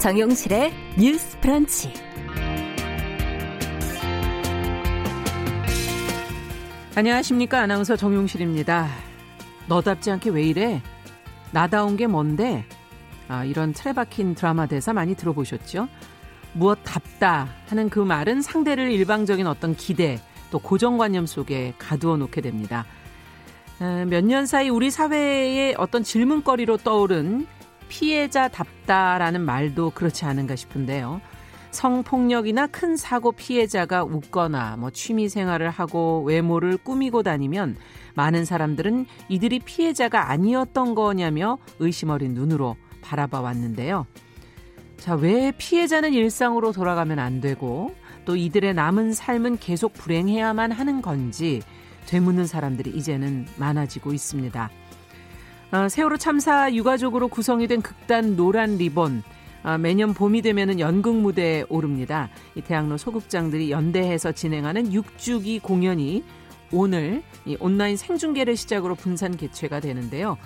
정용실의 뉴스 프런치. 안녕하십니까. 아나운서 정용실입니다. 너답지 않게 왜 이래? 나다운 게 뭔데? 아, 이런 틀에 박힌 드라마 대사 많이 들어보셨죠? 무엇 답다 하는 그 말은 상대를 일방적인 어떤 기대 또 고정관념 속에 가두어 놓게 됩니다. 어, 몇년 사이 우리 사회의 어떤 질문거리로 떠오른 피해자답다라는 말도 그렇지 않은가 싶은데요. 성폭력이나 큰 사고 피해자가 웃거나 뭐 취미 생활을 하고 외모를 꾸미고 다니면 많은 사람들은 이들이 피해자가 아니었던 거냐며 의심 어린 눈으로 바라봐 왔는데요. 자, 왜 피해자는 일상으로 돌아가면 안 되고 또 이들의 남은 삶은 계속 불행해야만 하는 건지 되묻는 사람들이 이제는 많아지고 있습니다. 어, 세월호 참사 유가족으로 구성이 된 극단 노란 리본 어, 매년 봄이 되면은 연극 무대에 오릅니다. 이 대학로 소극장들이 연대해서 진행하는 6주기 공연이 오늘 이 온라인 생중계를 시작으로 분산 개최가 되는데요.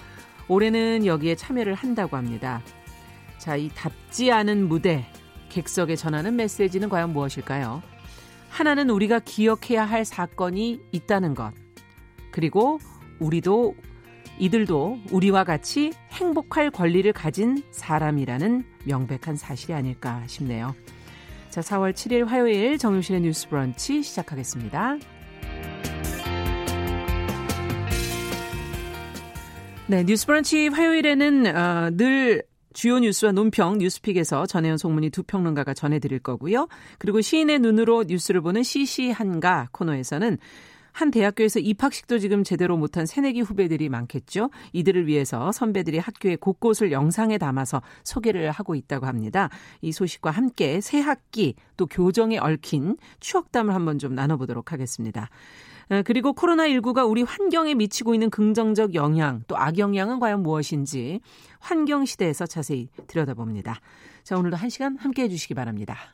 올해는 여기에 참여를 한다고 합니다. 자, 이 답지 않은 무대, 객석에 전하는 메시지는 과연 무엇일까요? 하나는 우리가 기억해야 할 사건이 있다는 것. 그리고 우리도 이들도 우리와 같이 행복할 권리를 가진 사람이라는 명백한 사실이 아닐까 싶네요. 자, 4월 7일 화요일 정유실의 뉴스 브런치 시작하겠습니다. 네, 뉴스 브런치 화요일에는 어, 늘 주요 뉴스와 논평 뉴스픽에서 전혜연 송문희 두 평론가가 전해드릴 거고요. 그리고 시인의 눈으로 뉴스를 보는 시시한가 코너에서는 한 대학교에서 입학식도 지금 제대로 못한 새내기 후배들이 많겠죠. 이들을 위해서 선배들이 학교의 곳곳을 영상에 담아서 소개를 하고 있다고 합니다. 이 소식과 함께 새 학기 또 교정에 얽힌 추억담을 한번 좀 나눠보도록 하겠습니다. 어, 그리고 코로나19가 우리 환경에 미치고 있는 긍정적 영향 또 악영향은 과연 무엇인지 환경 시대에서 자세히 들여다봅니다. 자, 오늘도 한 시간 함께 해주시기 바랍니다.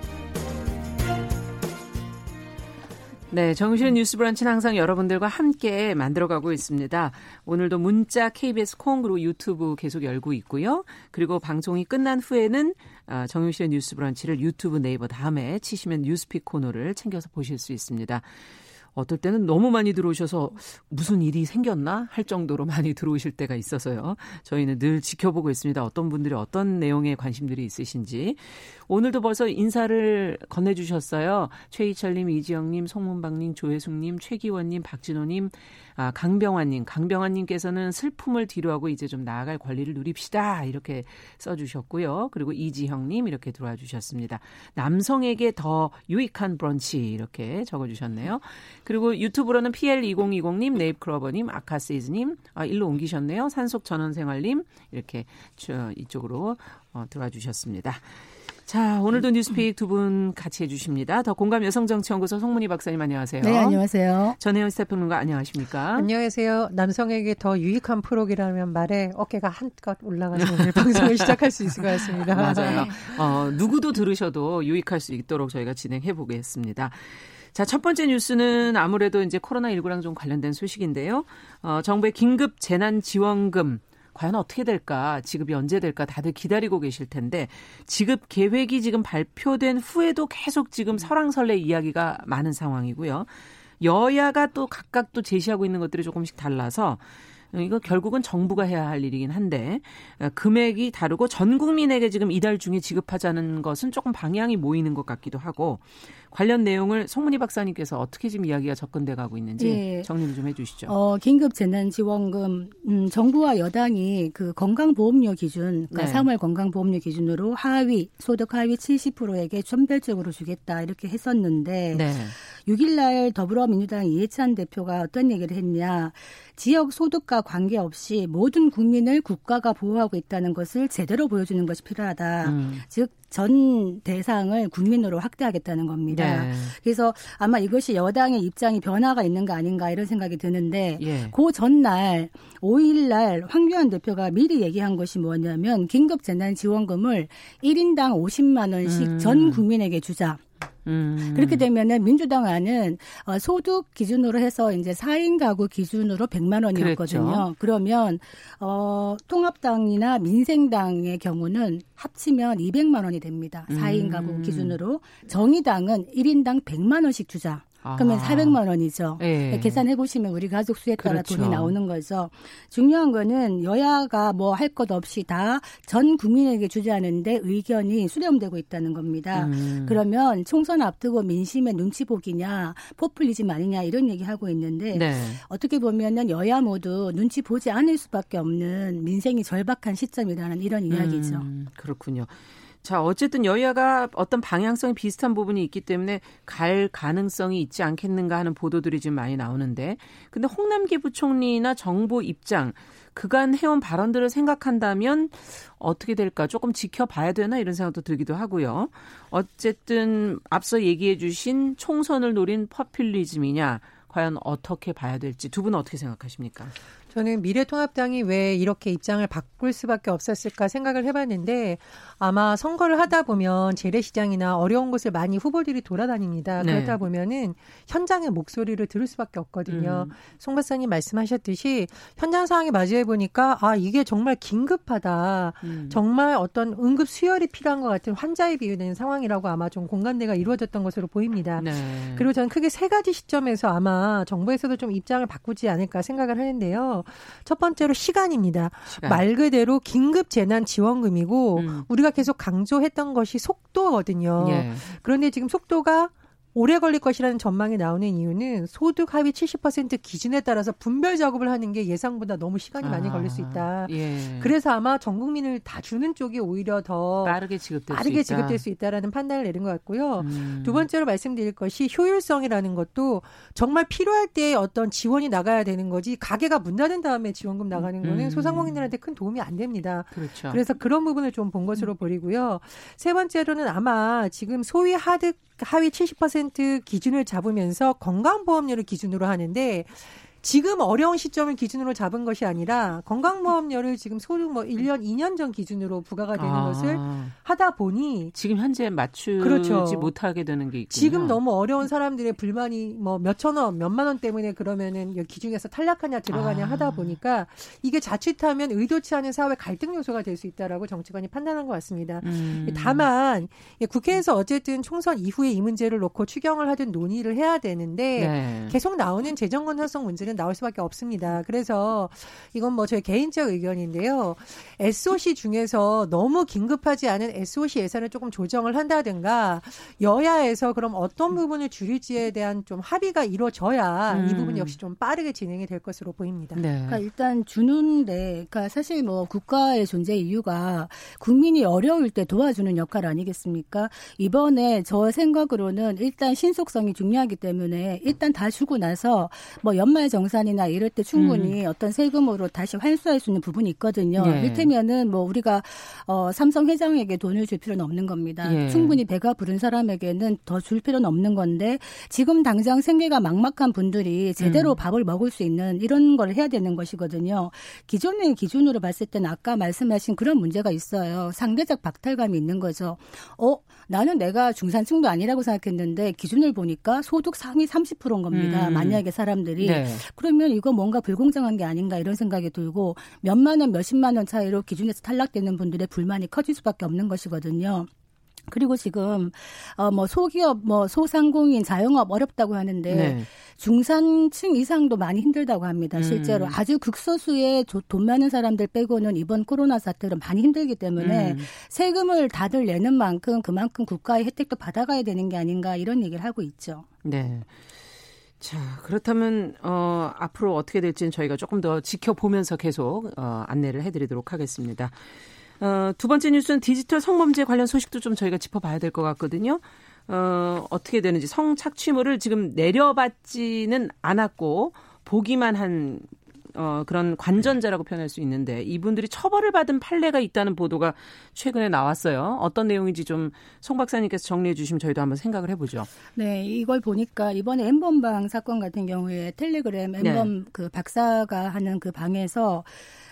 네, 정신의 뉴스 브런치는 항상 여러분들과 함께 만들어가고 있습니다. 오늘도 문자 KBS 콩 그리고 유튜브 계속 열고 있고요. 그리고 방송이 끝난 후에는 아, 정유실의 뉴스 브런치를 유튜브 네이버 다음에 치시면 뉴스픽 코너를 챙겨서 보실 수 있습니다. 어떨 때는 너무 많이 들어오셔서 무슨 일이 생겼나 할 정도로 많이 들어오실 때가 있어서요. 저희는 늘 지켜보고 있습니다. 어떤 분들이 어떤 내용에 관심들이 있으신지. 오늘도 벌써 인사를 건네주셨어요. 최희철님, 이지영님, 송문박님, 조혜숙님, 최기원님, 박진호님, 아, 강병환님. 강병환님께서는 슬픔을 뒤로하고 이제 좀 나아갈 권리를 누립시다. 이렇게 써주셨고요. 그리고 이지형님 이렇게 들어와 주셨습니다. 남성에게 더 유익한 브런치 이렇게 적어주셨네요. 그리고 유튜브로는 PL2020님, 네잎크로버님, 아카시즈님, 아, 일로 옮기셨네요. 산속 전원생활님, 이렇게 저 이쪽으로 어, 들어와 주셨습니다. 자, 오늘도 뉴스픽 두 분 같이 해주십니다. 더 공감 여성정치연구소 송문희 박사님 안녕하세요. 네, 안녕하세요. 전혜연 스태프님과 안녕하십니까? 안녕하세요. 남성에게 더 유익한 프로그램이라면 말에 어깨가 한껏 올라가서 오늘 방송을 시작할 수 있을 것 같습니다. 맞아요. 어, 누구도 들으셔도 유익할 수 있도록 저희가 진행해 보겠습니다. 자, 첫 번째 뉴스는 아무래도 이제 코로나19랑 좀 관련된 소식인데요. 어, 정부의 긴급 재난지원금 과연 어떻게 될까, 지급이 언제 될까 다들 기다리고 계실 텐데 지급 계획이 지금 발표된 후에도 계속 지금 설왕설래 이야기가 많은 상황이고요. 여야가 또 각각 또 제시하고 있는 것들이 조금씩 달라서 이거 결국은 정부가 해야 할 일이긴 한데 금액이 다르고 전 국민에게 지금 이달 중에 지급하자는 것은 조금 방향이 모이는 것 같기도 하고 관련 내용을 송문희 박사님께서 어떻게 지금 이야기가 접근돼 가고 있는지 예. 정리를 좀 해주시죠. 어, 긴급 재난지원금 음, 정부와 여당이 그 건강보험료 기준, 그러니까 네. 3월 건강보험료 기준으로 하위 소득 하위 70%에게 선별적으로 주겠다 이렇게 했었는데 네. 6일날 더불어민주당 이해찬 대표가 어떤 얘기를 했냐. 지역 소득과 관계없이 모든 국민을 국가가 보호하고 있다는 것을 제대로 보여주는 것이 필요하다. 음. 즉 전 대상을 국민으로 확대하겠다는 겁니다. 네. 그래서 아마 이것이 여당의 입장이 변화가 있는 거 아닌가 이런 생각이 드는데 예. 그 전날 5일 날 황교안 대표가 미리 얘기한 것이 뭐냐면 긴급 재난 지원금을 1인당 50만 원씩 음. 전 국민에게 주자. 음. 그렇게 되면은 민주당 안은 어, 소득 기준으로 해서 이제 4인 가구 기준으로 100만 원이었거든요. 그랬죠. 그러면 어 통합당이나 민생당의 경우는 합치면 200만 원이 됩니다. 4인 음. 가구 기준으로 정의당은 1인당 100만 원씩 주자. 그러면 아. 400만 원이죠. 네. 계산해 보시면 우리 가족 수에 따라 그렇죠. 돈이 나오는 거죠. 중요한 거는 여야가 뭐 할 것 없이 다 전 국민에게 주자는데 의견이 수렴되고 있다는 겁니다. 음. 그러면 총선 앞두고 민심의 눈치 보기냐, 포퓰리즘 아니냐 이런 얘기 하고 있는데 네. 어떻게 보면은 여야 모두 눈치 보지 않을 수밖에 없는 민생이 절박한 시점이라는 이런 이야기죠. 음, 그렇군요. 자, 어쨌든 여야가 어떤 방향성이 비슷한 부분이 있기 때문에 갈 가능성이 있지 않겠는가 하는 보도들이 지금 많이 나오는데, 근데 홍남기 부총리나 정부 입장, 그간 해온 발언들을 생각한다면 어떻게 될까 조금 지켜봐야 되나 이런 생각도 들기도 하고요. 어쨌든 앞서 얘기해 주신 총선을 노린 퍼퓰리즘이냐, 과연 어떻게 봐야 될지 두 분은 어떻게 생각하십니까? 저는 미래통합당이 왜 이렇게 입장을 바꿀 수밖에 없었을까 생각을 해봤는데 아마 선거를 하다 보면 재래시장이나 어려운 곳을 많이 후보들이 돌아다닙니다. 네. 그러다 보면은 현장의 목소리를 들을 수밖에 없거든요. 음. 송 박사님 말씀하셨듯이 현장 상황에 맞이해 보니까 아 이게 정말 긴급하다. 음. 정말 어떤 응급 수혈이 필요한 것 같은 환자에 비유되는 상황이라고 아마 좀 공감대가 이루어졌던 것으로 보입니다. 네. 그리고 저는 크게 세 가지 시점에서 아마 정부에서도 좀 입장을 바꾸지 않을까 생각을 하는데요. 첫 번째로 시간입니다. 시간. 말 그대로 긴급 재난 지원금이고 음. 우리가 계속 강조했던 것이 속도거든요. 예. 그런데 지금 속도가 오래 걸릴 것이라는 전망이 나오는 이유는 소득 하위 70% 기준에 따라서 분별 작업을 하는 게 예상보다 너무 시간이 많이 아, 걸릴 수 있다. 예. 그래서 아마 전 국민을 다 주는 쪽이 오히려 더 빠르게 지급될 빠르게 수 있다. 지급될 수 있다라는 판단을 내린 것 같고요. 음. 두 번째로 말씀드릴 것이 효율성이라는 것도 정말 필요할 때 어떤 지원이 나가야 되는 거지 가게가 문 닫은 다음에 지원금 나가는 거는 음. 소상공인들한테 큰 도움이 안 됩니다. 그렇죠. 그래서 그런 부분을 좀 본 것으로 보이고요. 세 번째로는 아마 지금 소위 하드 하위 70% 기준을 잡으면서 건강보험료를 기준으로 하는데 지금 어려운 시점을 기준으로 잡은 것이 아니라 건강보험료를 지금 소득 뭐 1년, 2년 전 기준으로 부과가 되는 아. 것을 하다 보니 지금 현재 맞추지 그렇죠. 못하게 되는 게 있군요. 지금 너무 어려운 사람들의 불만이 뭐 몇천 원, 몇만 원 때문에 그러면은 기준에서 탈락하냐 들어가냐 아. 하다 보니까 이게 자칫하면 의도치 않은 사회 갈등 요소가 될 수 있다라고 정치관이 판단한 것 같습니다. 음. 다만 국회에서 어쨌든 총선 이후에 이 문제를 놓고 추경을 하든 논의를 해야 되는데 네. 계속 나오는 재정 건설성 문제는 얘기는 나올 수밖에 없습니다. 그래서 이건 뭐 저의 개인적 의견인데요. SOC 중에서 너무 긴급하지 않은 SOC 예산을 조금 조정을 한다든가 여야에서 그럼 어떤 부분을 줄일지에 대한 좀 합의가 이루어져야 음. 이 부분 역시 좀 빠르게 진행이 될 것으로 보입니다. 네. 그러니까 일단 주는데, 그러니까 사실 뭐 국가의 존재 이유가 국민이 어려울 때 도와주는 역할 아니겠습니까? 이번에 저 생각으로는 일단 신속성이 중요하기 때문에 일단 다 주고 나서 뭐 연말 정 정산이나 이럴 때 충분히 음. 어떤 세금으로 다시 환수할 수 있는 부분이 있거든요. 예. 이를테면은 뭐 우리가 어 삼성 회장에게 돈을 줄 필요는 없는 겁니다. 예. 충분히 배가 부른 사람에게는 더 줄 필요는 없는 건데 지금 당장 생계가 막막한 분들이 제대로 음. 밥을 먹을 수 있는 이런 걸 해야 되는 것이거든요. 기존의 기준으로 봤을 때는 아까 말씀하신 그런 문제가 있어요. 상대적 박탈감이 있는 거죠. 어, 나는 내가 중산층도 아니라고 생각했는데 기준을 보니까 소득 상위 30%인 겁니다. 음. 만약에 사람들이 네. 그러면 이거 뭔가 불공정한 게 아닌가 이런 생각이 들고 몇만 원, 몇십만 원 차이로 기준에서 탈락되는 분들의 불만이 커질 수밖에 없는 것이거든요. 그리고 지금 어뭐 소기업 뭐 소상공인 자영업 어렵다고 하는데 네. 중산층 이상도 많이 힘들다고 합니다. 음. 실제로 아주 극소수의 돈 많은 사람들 빼고는 이번 코로나 사태로 많이 힘들기 때문에 음. 세금을 다들 내는 만큼 그만큼 국가의 혜택도 받아가야 되는 게 아닌가 이런 얘기를 하고 있죠. 네. 자, 그렇다면 어 앞으로 어떻게 될지는 저희가 조금 더 지켜보면서 계속 어 안내를 해 드리도록 하겠습니다. 어, 두 번째 뉴스는 디지털 성범죄 관련 소식도 좀 저희가 짚어봐야 될 것 같거든요. 어, 어떻게 되는지 성 착취물을 지금 내려받지는 않았고 보기만 한 어, 그런 관전자라고 표현할 수 있는데 이분들이 처벌을 받은 판례가 있다는 보도가 최근에 나왔어요. 어떤 내용인지 좀 송 박사님께서 정리해 주시면 저희도 한번 생각을 해보죠. 네, 이걸 보니까 이번에 엠번방 사건 같은 경우에 텔레그램 엠번 네. 그 박사가 하는 그 방에서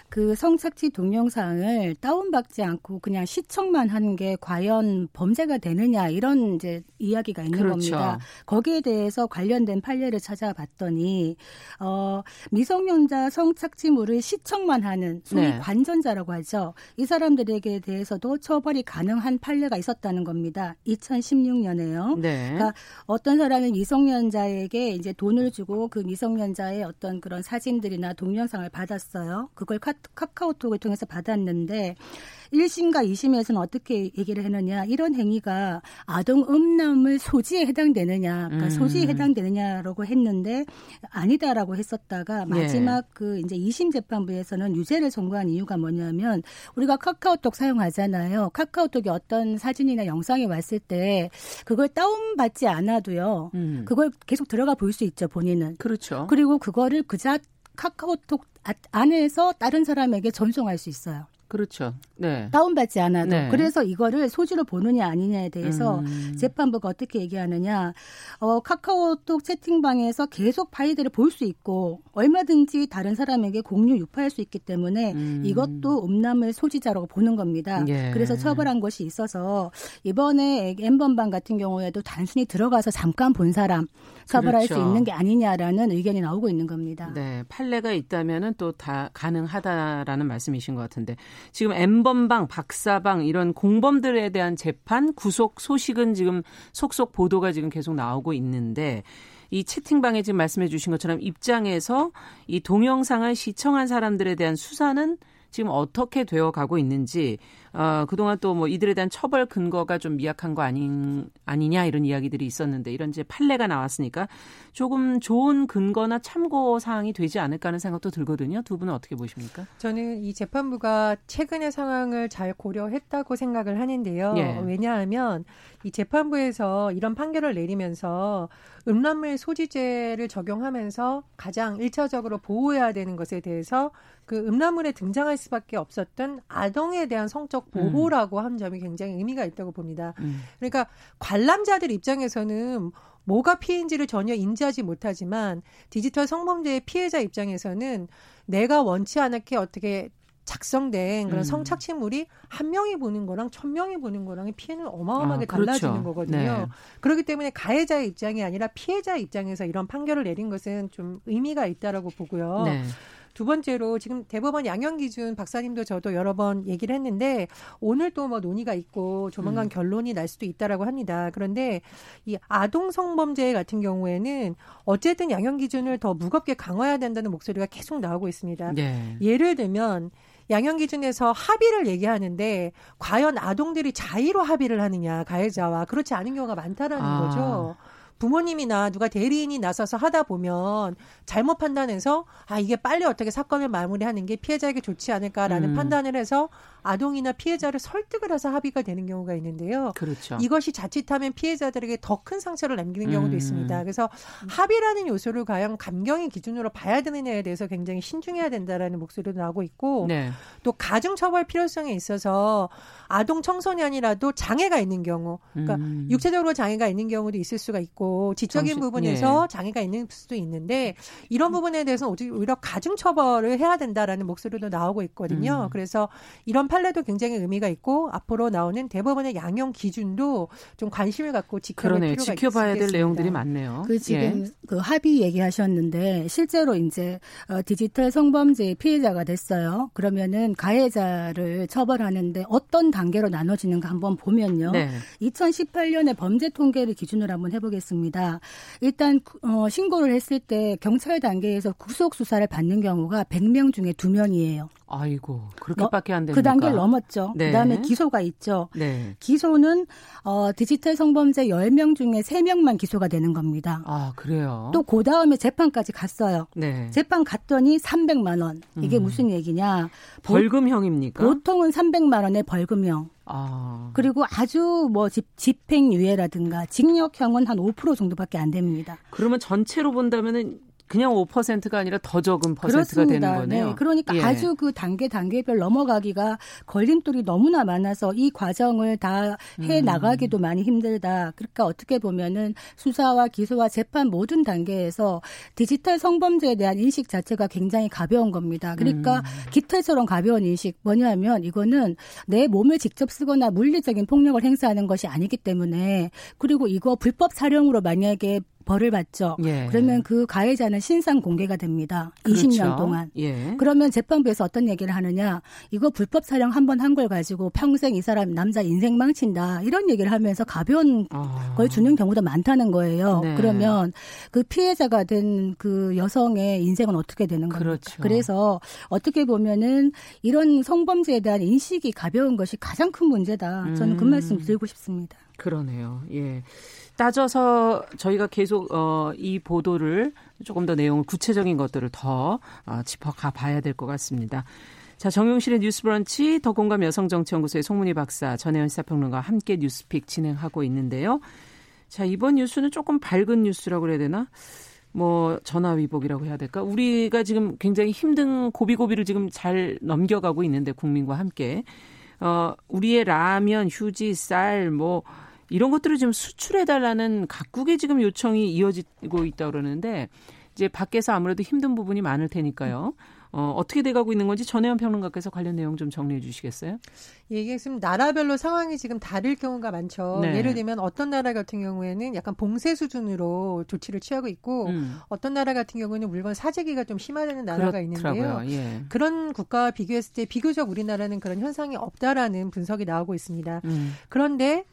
그 성착취 동영상을 다운받지 않고 그냥 시청만 하는 게 과연 범죄가 되느냐 이런 이제 이야기가 있는 그렇죠. 겁니다. 거기에 대해서 관련된 판례를 찾아봤더니 어 미성년자 성착취물을 시청만 하는 소위 네. 관전자라고 하죠. 이 사람들에게 대해서도 처벌이 가능한 판례가 있었다는 겁니다. 2016년에요. 네. 그러니까 어떤 사람은 미성년자에게 이제 돈을 주고 그 미성년자의 어떤 그런 사진들이나 동영상을 받았어요. 그걸 카 카카오톡을 통해서 받았는데 1심과 2심에서는 어떻게 얘기를 했느냐 이런 행위가 아동 음란물 소지에 해당되느냐 그러니까 음. 소지에 해당되느냐라고 했는데 아니다라고 했었다가 네. 마지막 네. 그 이제 2심 재판부에서는 유죄를 선고한 이유가 뭐냐면 우리가 카카오톡 사용하잖아요. 카카오톡이 어떤 사진이나 영상이 왔을 때 그걸 다운받지 않아도요. 음. 그걸 계속 들어가 볼 수 있죠 본인은. 그렇죠. 그리고 그거를 그자 카카오톡 아, 안에서 다른 사람에게 전송할 수 있어요. 그렇죠. 네. 다운받지 않아도. 네. 그래서 이거를 소지로 보느냐 아니냐에 대해서 음. 재판부가 어떻게 얘기하느냐. 어, 카카오톡 채팅방에서 계속 파일들을 볼 수 있고 얼마든지 다른 사람에게 공유 유포할 수 있기 때문에 음. 이것도 음란물 소지자라고 보는 겁니다. 예. 그래서 처벌한 것이 있어서 이번에 엠번방 같은 경우에도 단순히 들어가서 잠깐 본 사람 처벌할 그렇죠. 수 있는 게 아니냐라는 의견이 나오고 있는 겁니다. 네. 판례가 있다면은 또 다 가능하다라는 말씀이신 것 같은데 지금 엠번 방, 박사방 이런 공범들에 대한 재판 구속 소식은 지금 속속 보도가 지금 계속 나오고 있는데 이 채팅방에 지금 말씀해 주신 것처럼 입장에서 이 동영상을 시청한 사람들에 대한 수사는 지금 어떻게 되어 가고 있는지 어, 그동안 또 뭐 이들에 대한 처벌 근거가 좀 미약한 거 아닌 아니냐 이런 이야기들이 있었는데 이런 이제 판례가 나왔으니까 조금 좋은 근거나 참고 사항이 되지 않을까 하는 생각도 들거든요. 두 분은 어떻게 보십니까? 저는 이 재판부가 최근의 상황을 잘 고려했다고 생각을 하는데요. 예. 왜냐하면 이 재판부에서 이런 판결을 내리면서 음란물 소지죄를 적용하면서 가장 일차적으로 보호해야 되는 것에 대해서 그 음란물에 등장할 수밖에 없었던 아동에 대한 성적 보호라고 음. 한 점이 굉장히 의미가 있다고 봅니다. 음. 그러니까 관람자들 입장에서는 뭐가 피해인지를 전혀 인지하지 못하지만 디지털 성범죄의 피해자 입장에서는 내가 원치 않게 어떻게 작성된 그런 음. 성착취물이 한 명이 보는 거랑 천 명이 보는 거랑의 피해는 어마어마하게 아, 그렇죠. 달라지는 거거든요. 네. 그렇기 때문에 가해자의 입장이 아니라 피해자 입장에서 이런 판결을 내린 것은 좀 의미가 있다라고 보고요. 네. 두 번째로 지금 대법원 양형 기준 박사님도 저도 여러 번 얘기를 했는데 오늘 또 뭐 논의가 있고 조만간 음. 결론이 날 수도 있다라고 합니다. 그런데 이 아동 성범죄 같은 경우에는 어쨌든 양형 기준을 더 무겁게 강화해야 된다는 목소리가 계속 나오고 있습니다. 네. 예를 들면 양형 기준에서 합의를 얘기하는데 과연 아동들이 자의로 합의를 하느냐 가해자와 그렇지 않은 경우가 많다라는 아. 거죠. 부모님이나 누가 대리인이 나서서 하다 보면 잘못 판단해서 아 이게 빨리 어떻게 사건을 마무리하는 게 피해자에게 좋지 않을까라는 음. 판단을 해서 아동이나 피해자를 설득을 해서 합의가 되는 경우가 있는데요. 그렇죠. 이것이 자칫하면 피해자들에게 더 큰 상처를 남기는 경우도 음. 있습니다. 그래서 합의라는 요소를 과연 감경의 기준으로 봐야 되느냐에 대해서 굉장히 신중해야 된다라는 목소리도 나오고 있고 네. 또 가중 처벌 필요성에 있어서 아동 청소년이라도 장애가 있는 경우, 그러니까 음. 육체적으로 장애가 있는 경우도 있을 수가 있고 지적인 정신, 부분에서 네. 장애가 있는 수도 있는데 이런 부분에 대해서는 오히려 가중 처벌을 해야 된다라는 목소리도 나오고 있거든요. 음. 그래서 이런 판례도 굉장히 의미가 있고 앞으로 나오는 대법원의 양형 기준도 좀 관심을 갖고 지켜볼 필요가 있습니다. 지켜봐야 될 내용들이 많네요. 그 지금 예. 그 합의 얘기하셨는데 실제로 이제 어, 디지털 성범죄 피해자가 됐어요. 그러면은 가해자를 처벌하는데 어떤 단계로 나눠지는가 한번 보면요. 네. 2018년에 범죄 통계를 기준으로 한번 해보겠습니다. 일단 어, 신고를 했을 때 경찰 단계에서 구속 수사를 받는 경우가 100명 중에 2명이에요. 아이고 그렇게밖에 안 되니까 그 단계를 넘었죠. 네. 그다음에 기소가 있죠. 네. 기소는 어, 디지털 성범죄 10명 중에 3명만 기소가 되는 겁니다. 아 그래요? 또 그 다음에 재판까지 갔어요. 네. 재판 갔더니 300만 원. 이게 음. 무슨 얘기냐? 벌금형입니까? 보통은 300만 원의 벌금형. 아. 그리고 아주 뭐 집, 집행유예라든가 징역형은 한 5% 정도밖에 안 됩니다. 그러면 전체로 본다면은 그냥 5%가 아니라 더 적은 퍼센트가 그렇습니다. 되는 거네요. 네. 그러니까 예. 아주 그 단계 단계별 넘어가기가 걸림돌이 너무나 많아서 이 과정을 다 해 나가기도 음. 많이 힘들다. 그러니까 어떻게 보면은 수사와 기소와 재판 모든 단계에서 디지털 성범죄에 대한 인식 자체가 굉장히 가벼운 겁니다. 그러니까 음. 기타처럼 가벼운 인식 뭐냐면 이거는 내 몸을 직접 쓰거나 물리적인 폭력을 행사하는 것이 아니기 때문에 그리고 이거 불법 사령으로 만약에 벌을 받죠. 예. 그러면 그 가해자는 신상 공개가 됩니다. 그렇죠. 20년 동안. 예. 그러면 재판부에서 어떤 얘기를 하느냐? 이거 불법 사령 한번 한 걸 가지고 평생 이 사람 남자 인생 망친다. 이런 얘기를 하면서 가벼운 아. 걸 주는 경우도 많다는 거예요. 네. 그러면 그 피해자가 된 그 여성의 인생은 어떻게 되는 겁니까? 그렇죠. 그래서 어떻게 보면은 이런 성범죄에 대한 인식이 가벼운 것이 가장 큰 문제다. 저는 그 음. 말씀 드리고 싶습니다. 그러네요. 예. 따져서 저희가 계속 어, 이 보도를 조금 더 내용을 구체적인 것들을 더 어, 짚어가 봐야 될 것 같습니다. 자, 정용실의 뉴스브런치 더공감 여성정치연구소의 송문희 박사, 전혜연 시사평론가와 함께 뉴스픽 진행하고 있는데요. 자, 이번 뉴스는 조금 밝은 뉴스라고 그래야 되나? 뭐 전화 위복이라고 해야 될까? 우리가 지금 굉장히 힘든 고비고비를 지금 잘 넘겨가고 있는데 국민과 함께 어 우리의 라면, 휴지, 쌀, 뭐 이런 것들을 지금 수출해달라는 각국의 지금 요청이 이어지고 있다 그러는데 이제 밖에서 아무래도 힘든 부분이 많을 테니까요. 어, 어떻게 돼가고 있는 건지 전혜원 평론가께서 관련 내용 좀 정리해 주시겠어요? 예, 이게 지금 나라별로 상황이 지금 다를 경우가 많죠. 네. 예를 들면 어떤 나라 같은 경우에는 약간 봉쇄 수준으로 조치를 취하고 있고 음. 어떤 나라 같은 경우는 물건 사재기가 좀 심화되는 나라가 있는데요. 예. 그런 국가와 비교했을 때 비교적 우리나라는 그런 현상이 없다라는 분석이 나오고 있습니다. 음. 그런데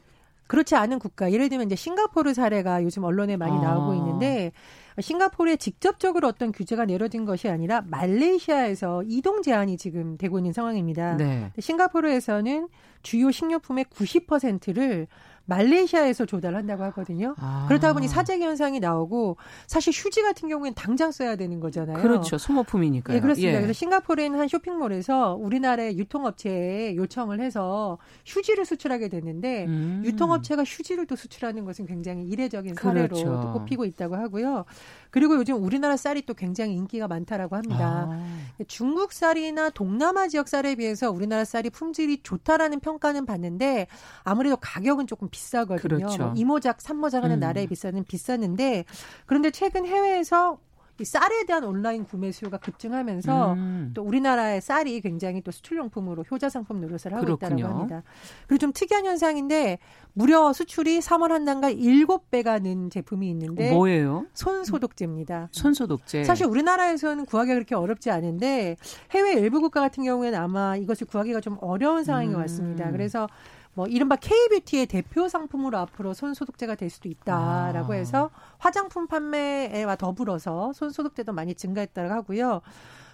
그렇지 않은 국가, 예를 들면 이제 싱가포르 사례가 요즘 언론에 많이 나오고 아. 있는데 싱가포르에 직접적으로 어떤 규제가 내려진 것이 아니라 말레이시아에서 이동 제한이 지금 되고 있는 상황입니다. 네. 싱가포르에서는 주요 식료품의 90%를 말레이시아에서 조달한다고 하거든요. 아. 그렇다 보니 사재기 현상이 나오고 사실 휴지 같은 경우에는 당장 써야 되는 거잖아요. 그렇죠. 소모품이니까요. 예, 그렇습니다. 예. 그래서 싱가포르에 있는 한 쇼핑몰에서 우리나라의 유통업체에 요청을 해서 휴지를 수출하게 됐는데 음. 유통업체가 휴지를 또 수출하는 것은 굉장히 이례적인 사례로 그렇죠. 꼽히고 있다고 하고요. 그리고 요즘 우리나라 쌀이 또 굉장히 인기가 많다라고 합니다. 아. 중국 쌀이나 동남아 지역 쌀에 비해서 우리나라 쌀이 품질이 좋다라는 평가는 받는데 아무래도 가격은 조금 비싸거든요. 그렇죠. 뭐 이모작, 삼모작 하는 음. 나라에 비싸는 비쌌는데 그런데 최근 해외에서 이 쌀에 대한 온라인 구매 수요가 급증하면서 음. 또 우리나라의 쌀이 굉장히 또 수출용품으로 효자 상품 노릇을 하고 그렇군요. 있다고 합니다. 그리고 좀 특이한 현상인데 무려 수출이 3월 한 단가 7배가 는 제품이 있는데 뭐예요? 손소독제입니다. 손소독제. 사실 우리나라에서는 구하기가 그렇게 어렵지 않은데 해외 일부 국가 같은 경우에는 아마 이것을 구하기가 좀 어려운 상황이 음. 왔습니다. 그래서 뭐 이른바 K뷰티의 대표 상품으로 앞으로 손소독제가 될 수도 있다라고 아. 해서 화장품 판매와 더불어서 손소독제도 많이 증가했다고 하고요.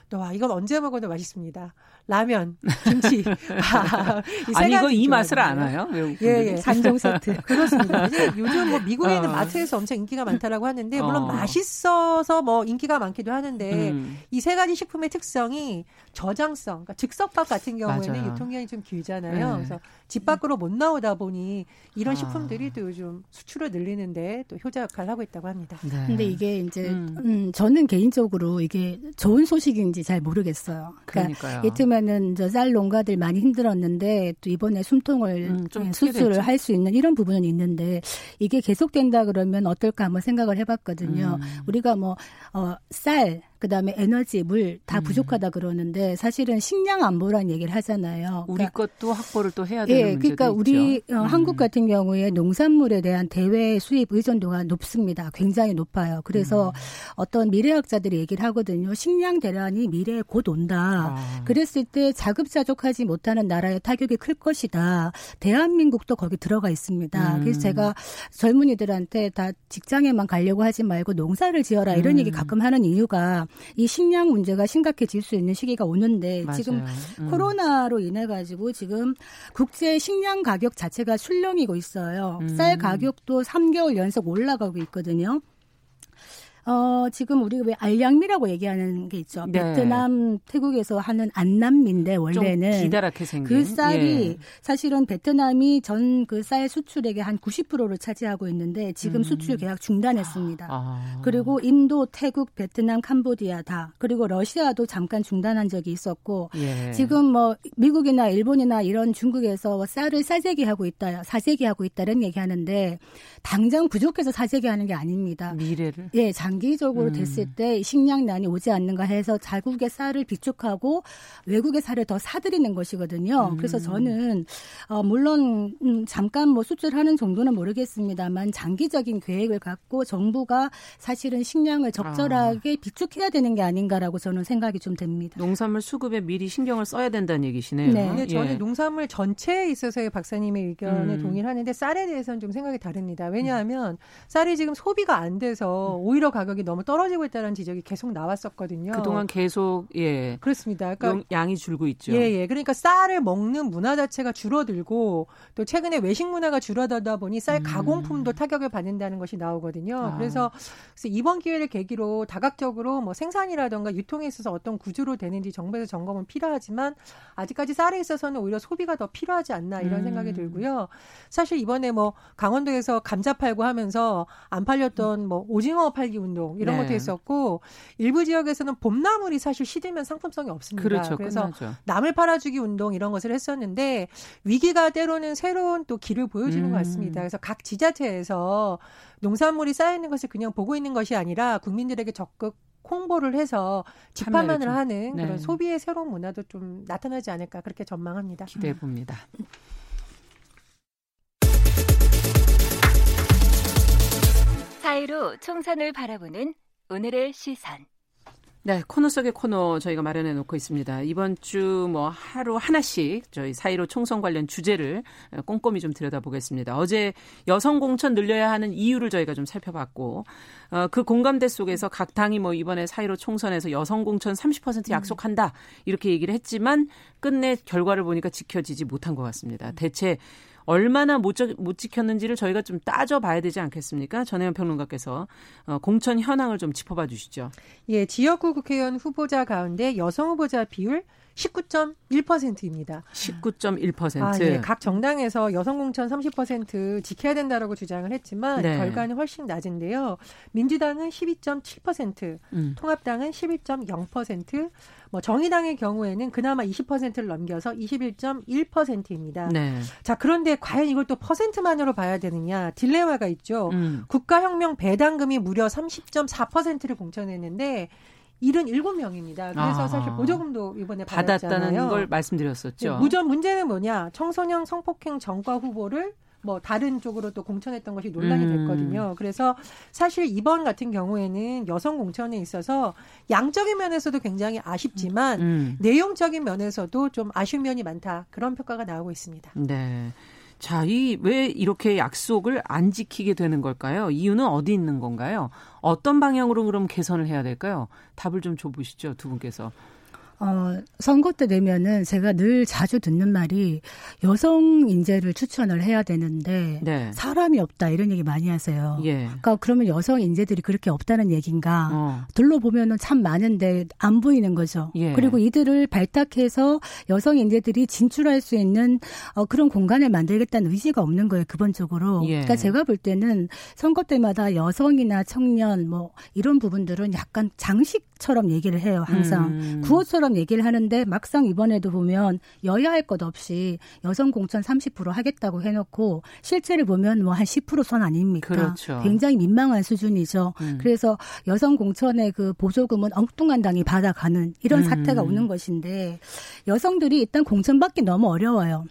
또 와, 이건 언제 먹어도 맛있습니다. 라면, 김치. 아, 아니 이거 이 맛을 아나요? 예, 예. 산정 세트. 그렇습니다. 요즘 뭐 미국에 있는 어. 마트에서 엄청 인기가 많다라고 하는데 물론 어. 맛있어서 뭐 인기가 많기도 하는데 음. 이세 가지 식품의 특성이 저장성, 그러니까 즉석밥 같은 경우에는 맞아요. 유통기한이 좀 길잖아요. 네. 그래서 집 밖으로 못 나오다 보니 이런 아. 식품들이 또 요즘 수출을 늘리는데 또 효자 역할을 하고 있다고 합니다. 네. 근데 이게 이제 음. 음, 저는 개인적으로 이게 좋은 소식인지 잘 모르겠어요. 그러니까 그러니까요. 예 트면은 저쌀 농가들 많이 힘들었는데 또 이번에 숨통을 음, 좀 수술을 할 수 있는 이런 부분은 있는데 이게 계속된다 그러면 어떨까 한번 생각을 해봤거든요. 음. 우리가 뭐 어, 쌀 그다음에 에너지, 물다 음. 부족하다 그러는데 사실은 식량 안보란 얘기를 하잖아요. 우리 그러니까, 것도 확보를 또 해야 되는 예, 그러니까 우리 어, 음. 한국 같은 경우에 농산물에 대한 대외 수입 의존도가 높습니다. 굉장히 높아요. 그래서 음. 어떤 미래학자들이 얘기를 하거든요. 식량 대란이 미래에 곧 온다. 아. 그랬을 때 자급자족하지 못하는 나라의 타격이 클 것이다. 대한민국도 거기 들어가 있습니다. 그래서 음. 제가 젊은이들한테 다 직장에만 가려고 하지 말고 농사를 지어라 이런 음. 얘기 가끔 하는 이유가 이 식량 문제가 심각해질 수 있는 시기가 오는데 맞아요. 지금 음. 코로나로 인해 가지고 지금 국제 식량 가격 자체가 술렁이고 있어요. 음. 쌀 가격도 3개월 연속 올라가고 있거든요. 어, 지금 우리 왜 알량미라고 얘기하는 게 있죠. 네. 베트남, 태국에서 하는 안남미인데 원래는 기다랗게 생긴 그 쌀이 예. 사실은 베트남이 전 그 쌀 수출액의 한 90%를 차지하고 있는데 지금 음. 수출 계약 중단했습니다. 아. 그리고 인도, 태국, 베트남, 캄보디아 다 그리고 러시아도 잠깐 중단한 적이 있었고 예. 지금 뭐 미국이나 일본이나 이런 중국에서 쌀을 사재기하고 있다, 사재기하고 있다는 얘기하는데 당장 부족해서 사재기하는 게 아닙니다. 미래를 예, 장 장기적으로 음. 됐을 때 식량난이 오지 않는가 해서 자국의 쌀을 비축하고 외국의 쌀을 더 사들이는 것이거든요. 음. 그래서 저는 어, 물론 음, 잠깐 뭐 수출하는 정도는 모르겠습니다만 장기적인 계획을 갖고 정부가 사실은 식량을 적절하게 아. 비축해야 되는 게 아닌가라고 저는 생각이 좀 됩니다. 농산물 수급에 미리 신경을 써야 된다는 얘기시네요. 네. 근데 저는 예. 농산물 전체에 있어서의 박사님의 의견에 음. 동의하는데 쌀에 대해서는 좀 생각이 다릅니다. 왜냐하면 쌀이 지금 소비가 안 돼서 오히려 가 가격이 너무 떨어지고 있다는 지적이 계속 나왔었거든요. 그동안 계속 예 그렇습니다. 그러니까 양이 줄고 있죠. 예, 예. 그러니까 쌀을 먹는 문화 자체가 줄어들고 또 최근에 외식 문화가 줄어들다 보니 쌀 음. 가공품도 타격을 받는다는 것이 나오거든요. 아. 그래서, 그래서 이번 기회를 계기로 다각적으로 뭐 생산이라든가 유통에 있어서 어떤 구조로 되는지 정부에서 점검은 필요하지만 아직까지 쌀에 있어서는 오히려 소비가 더 필요하지 않나 이런 음. 생각이 들고요. 사실 이번에 뭐 강원도에서 감자 팔고 하면서 안 팔렸던 뭐 오징어 팔기 운동 운동 이런 네. 것도 있었고 일부 지역에서는 봄나물이 사실 시들면 상품성이 없습니다. 그렇죠. 그래서 끝나죠. 나물 팔아주기 운동 이런 것을 했었는데 위기가 때로는 새로운 또 길을 보여주는 음. 것 같습니다. 그래서 각 지자체에서 농산물이 쌓여 있는 것을 그냥 보고 있는 것이 아니라 국민들에게 적극 홍보를 해서 집판만을 하는 네. 그런 소비의 새로운 문화도 좀 나타나지 않을까 그렇게 전망합니다. 기대해 봅니다. 사이로 총선을 바라보는 오늘의 시선. 네, 코너 속의 코너 저희가 마련해 놓고 있습니다. 이번 주 뭐 하루 하나씩 저희 사이로 총선 관련 주제를 꼼꼼히 좀 들여다보겠습니다. 어제 여성 공천 늘려야 하는 이유를 저희가 좀 살펴봤고, 어, 그 공감대 속에서 각 당이 뭐 이번에 사이로 총선에서 여성 공천 30% 약속한다 이렇게 얘기를 했지만 끝내 결과를 보니까 지켜지지 못한 것 같습니다. 대체 얼마나 못, 못 지켰는지를 저희가 좀 따져봐야 되지 않겠습니까? 전혜연 평론가께서 어, 공천 현황을 좀 짚어봐 주시죠. 예, 지역구 국회의원 후보자 가운데 여성 후보자 비율 19.1%입니다. 19.1%. 아, 예. 각 정당에서 여성 공천 30% 지켜야 된다라고 주장을 했지만 네. 결과는 훨씬 낮은데요. 민주당은 12.7%, 음. 통합당은 11.0%, 뭐 정의당의 경우에는 그나마 20%를 넘겨서 21.1%입니다. 네. 자, 그런데 과연 이걸 또 퍼센트만으로 봐야 되느냐? 딜레마가 있죠. 음. 국가혁명 배당금이 무려 30.4%를 공천했는데 77명입니다. 그래서 아. 사실 보조금도 이번에 받았잖아요. 받았다는 걸 말씀드렸었죠. 네, 무전 문제는 뭐냐? 청소년 성폭행 전과 후보를 뭐 다른 쪽으로 또 공천했던 것이 논란이 음. 됐거든요. 그래서 사실 이번 같은 경우에는 여성 공천에 있어서 양적인 면에서도 굉장히 아쉽지만 음. 내용적인 면에서도 좀 아쉬운 면이 많다. 그런 평가가 나오고 있습니다. 네. 자, 이 왜 이렇게 약속을 안 지키게 되는 걸까요? 이유는 어디 있는 건가요? 어떤 방향으로 그럼 개선을 해야 될까요? 답을 좀 줘보시죠, 두 분께서. 어, 선거 때 되면은 제가 늘 자주 듣는 말이 여성 인재를 추천을 해야 되는데 네. 사람이 없다 이런 얘기 많이 하세요. 예. 그러니까 그러면 여성 인재들이 그렇게 없다는 얘기인가? 어. 둘러보면은 참 많은데 안 보이는 거죠. 예. 그리고 이들을 발탁해서 여성 인재들이 진출할 수 있는 어, 그런 공간을 만들겠다는 의지가 없는 거예요. 기본적으로. 예. 그러니까 제가 볼 때는 선거 때마다 여성이나 청년 뭐 이런 부분들은 약간 장식 처럼 얘기를 해요. 항상 음. 구호처럼 얘기를 하는데 막상 이번에도 보면 여야 할 것 없이 여성 공천 30% 하겠다고 해놓고 실체를 보면 뭐 한 10%선 아닙니까? 그렇죠. 굉장히 민망한 수준이죠. 음. 그래서 여성 공천의 그 보조금은 엉뚱한 당이 받아가는 이런 음. 사태가 오는 것인데 여성들이 일단 공천 받기 너무 어려워요.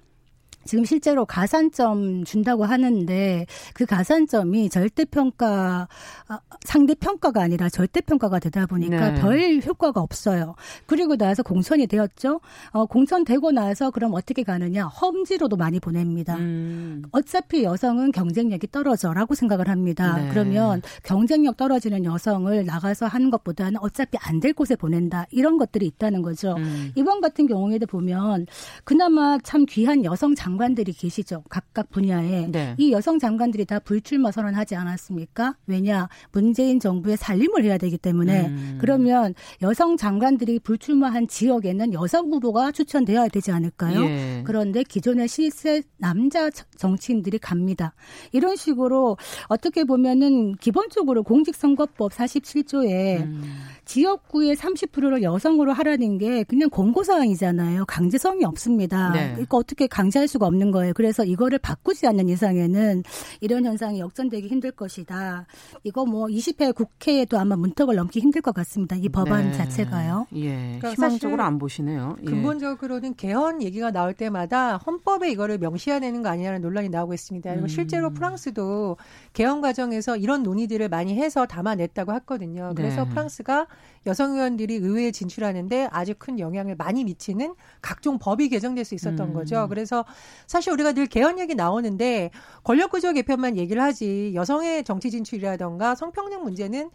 지금 실제로 가산점 준다고 하는데 그 가산점이 절대평가 아, 상대평가가 아니라 절대평가가 되다 보니까 네. 별 효과가 없어요. 그리고 나서 공천이 되었죠. 어, 공천되고 나서 그럼 어떻게 가느냐 험지로도 많이 보냅니다. 음. 어차피 여성은 경쟁력이 떨어져라고 생각을 합니다. 네. 그러면 경쟁력 떨어지는 여성을 나가서 하는 것보다는 어차피 안 될 곳에 보낸다 이런 것들이 있다는 거죠. 음. 이번 같은 경우에도 보면 그나마 참 귀한 여성 장 장관들이 계시죠. 각각 분야에. 네. 이 여성 장관들이 다 불출마 선언하지 않았습니까? 왜냐? 문재인 정부의 살림을 해야 되기 때문에. 음. 그러면 여성 장관들이 불출마한 지역에는 여성 후보가 추천되어야 되지 않을까요? 예. 그런데 기존의 실세 남자 정치인들이 갑니다. 이런 식으로 어떻게 보면은 기본적으로 공직선거법 47조에 음. 지역구의 30%를 여성으로 하라는 게 그냥 권고사항이잖아요. 강제성이 없습니다. 네. 그러니까 어떻게 강제할 수가 없는 거예요. 그래서 이거를 바꾸지 않는 이상에는 이런 현상이 역전되기 힘들 것이다. 이거 뭐 20회 국회에도 아마 문턱을 넘기 힘들 것 같습니다. 이 법안 네. 자체가요. 예. 그러니까 희망적으로 안 보시네요. 예. 근본적으로는 개헌 얘기가 나올 때마다 헌법에 이거를 명시해야 되는 거 아니냐는 논란이 나오고 있습니다. 그리고 음. 실제로 프랑스도 개헌 과정에서 이런 논의들을 많이 해서 담아냈다고 했거든요. 그래서 네. 프랑스가 여성 의원들이 의회에 진출하는데 아주 큰 영향을 많이 미치는 각종 법이 개정될 수 있었던 음. 거죠. 그래서 사실 우리가 늘 개헌 얘기 나오는데 권력구조 개편만 얘기를 하지 여성의 정치 진출이라던가 성평등 문제는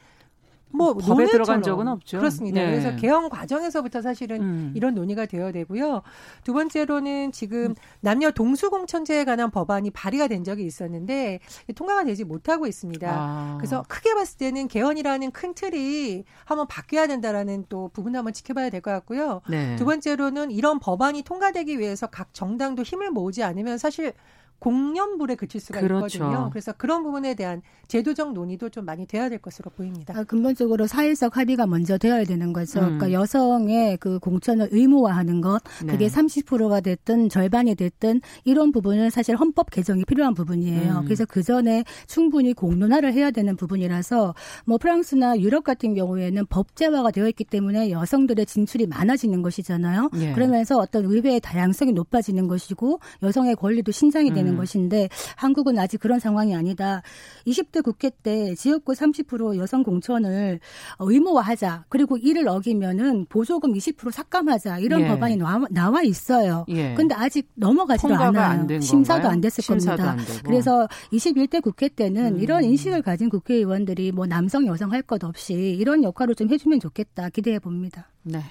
뭐 법에 들어간 적은 없죠. 그렇습니다. 네. 그래서 개헌 과정에서부터 사실은 음. 이런 논의가 되어야 되고요. 두 번째로는 지금 남녀 동수 공천제에 관한 법안이 발의가 된 적이 있었는데 통과가 되지 못하고 있습니다. 아. 그래서 크게 봤을 때는 개헌이라는 큰 틀이 한번 바뀌어야 된다라는 또 부분 한번 지켜봐야 될 것 같고요. 네. 두 번째로는 이런 법안이 통과되기 위해서 각 정당도 힘을 모으지 않으면 사실 공연불에 그칠 수가 그렇죠. 있거든요. 그래서 그런 부분에 대한 제도적 논의도 좀 많이 돼야 될 것으로 보입니다. 아, 근본적으로 사회적 합의가 먼저 되어야 되는 거죠. 음. 그러니까 여성의 그 공천을 의무화하는 것, 네. 그게 30%가 됐든 절반이 됐든 이런 부분은 사실 헌법 개정이 필요한 부분이에요. 음. 그래서 그 전에 충분히 공론화를 해야 되는 부분이라서 뭐 프랑스나 유럽 같은 경우에는 법제화가 되어 있기 때문에 여성들의 진출이 많아지는 것이잖아요. 예. 그러면서 어떤 의회의 다양성이 높아지는 것이고 여성의 권리도 신장이 되는 되는 음. 것인데 한국은 아직 그런 상황이 아니다. 20대 국회 때 지역구 30% 여성 공천을 의무화하자. 그리고 이를 어기면은 보조금 20% 삭감하자. 이런 예. 법안이 나와, 나와 있어요. 예. 근데 아직 넘어가지도 않아요. 안 심사도 안 됐을 심사도 겁니다. 안 그래서 21대 국회 때는 음. 이런 인식을 가진 국회의원들이 뭐 남성 여성 할 것 없이 이런 역할을 좀 해주면 좋겠다 기대해 봅니다. 네.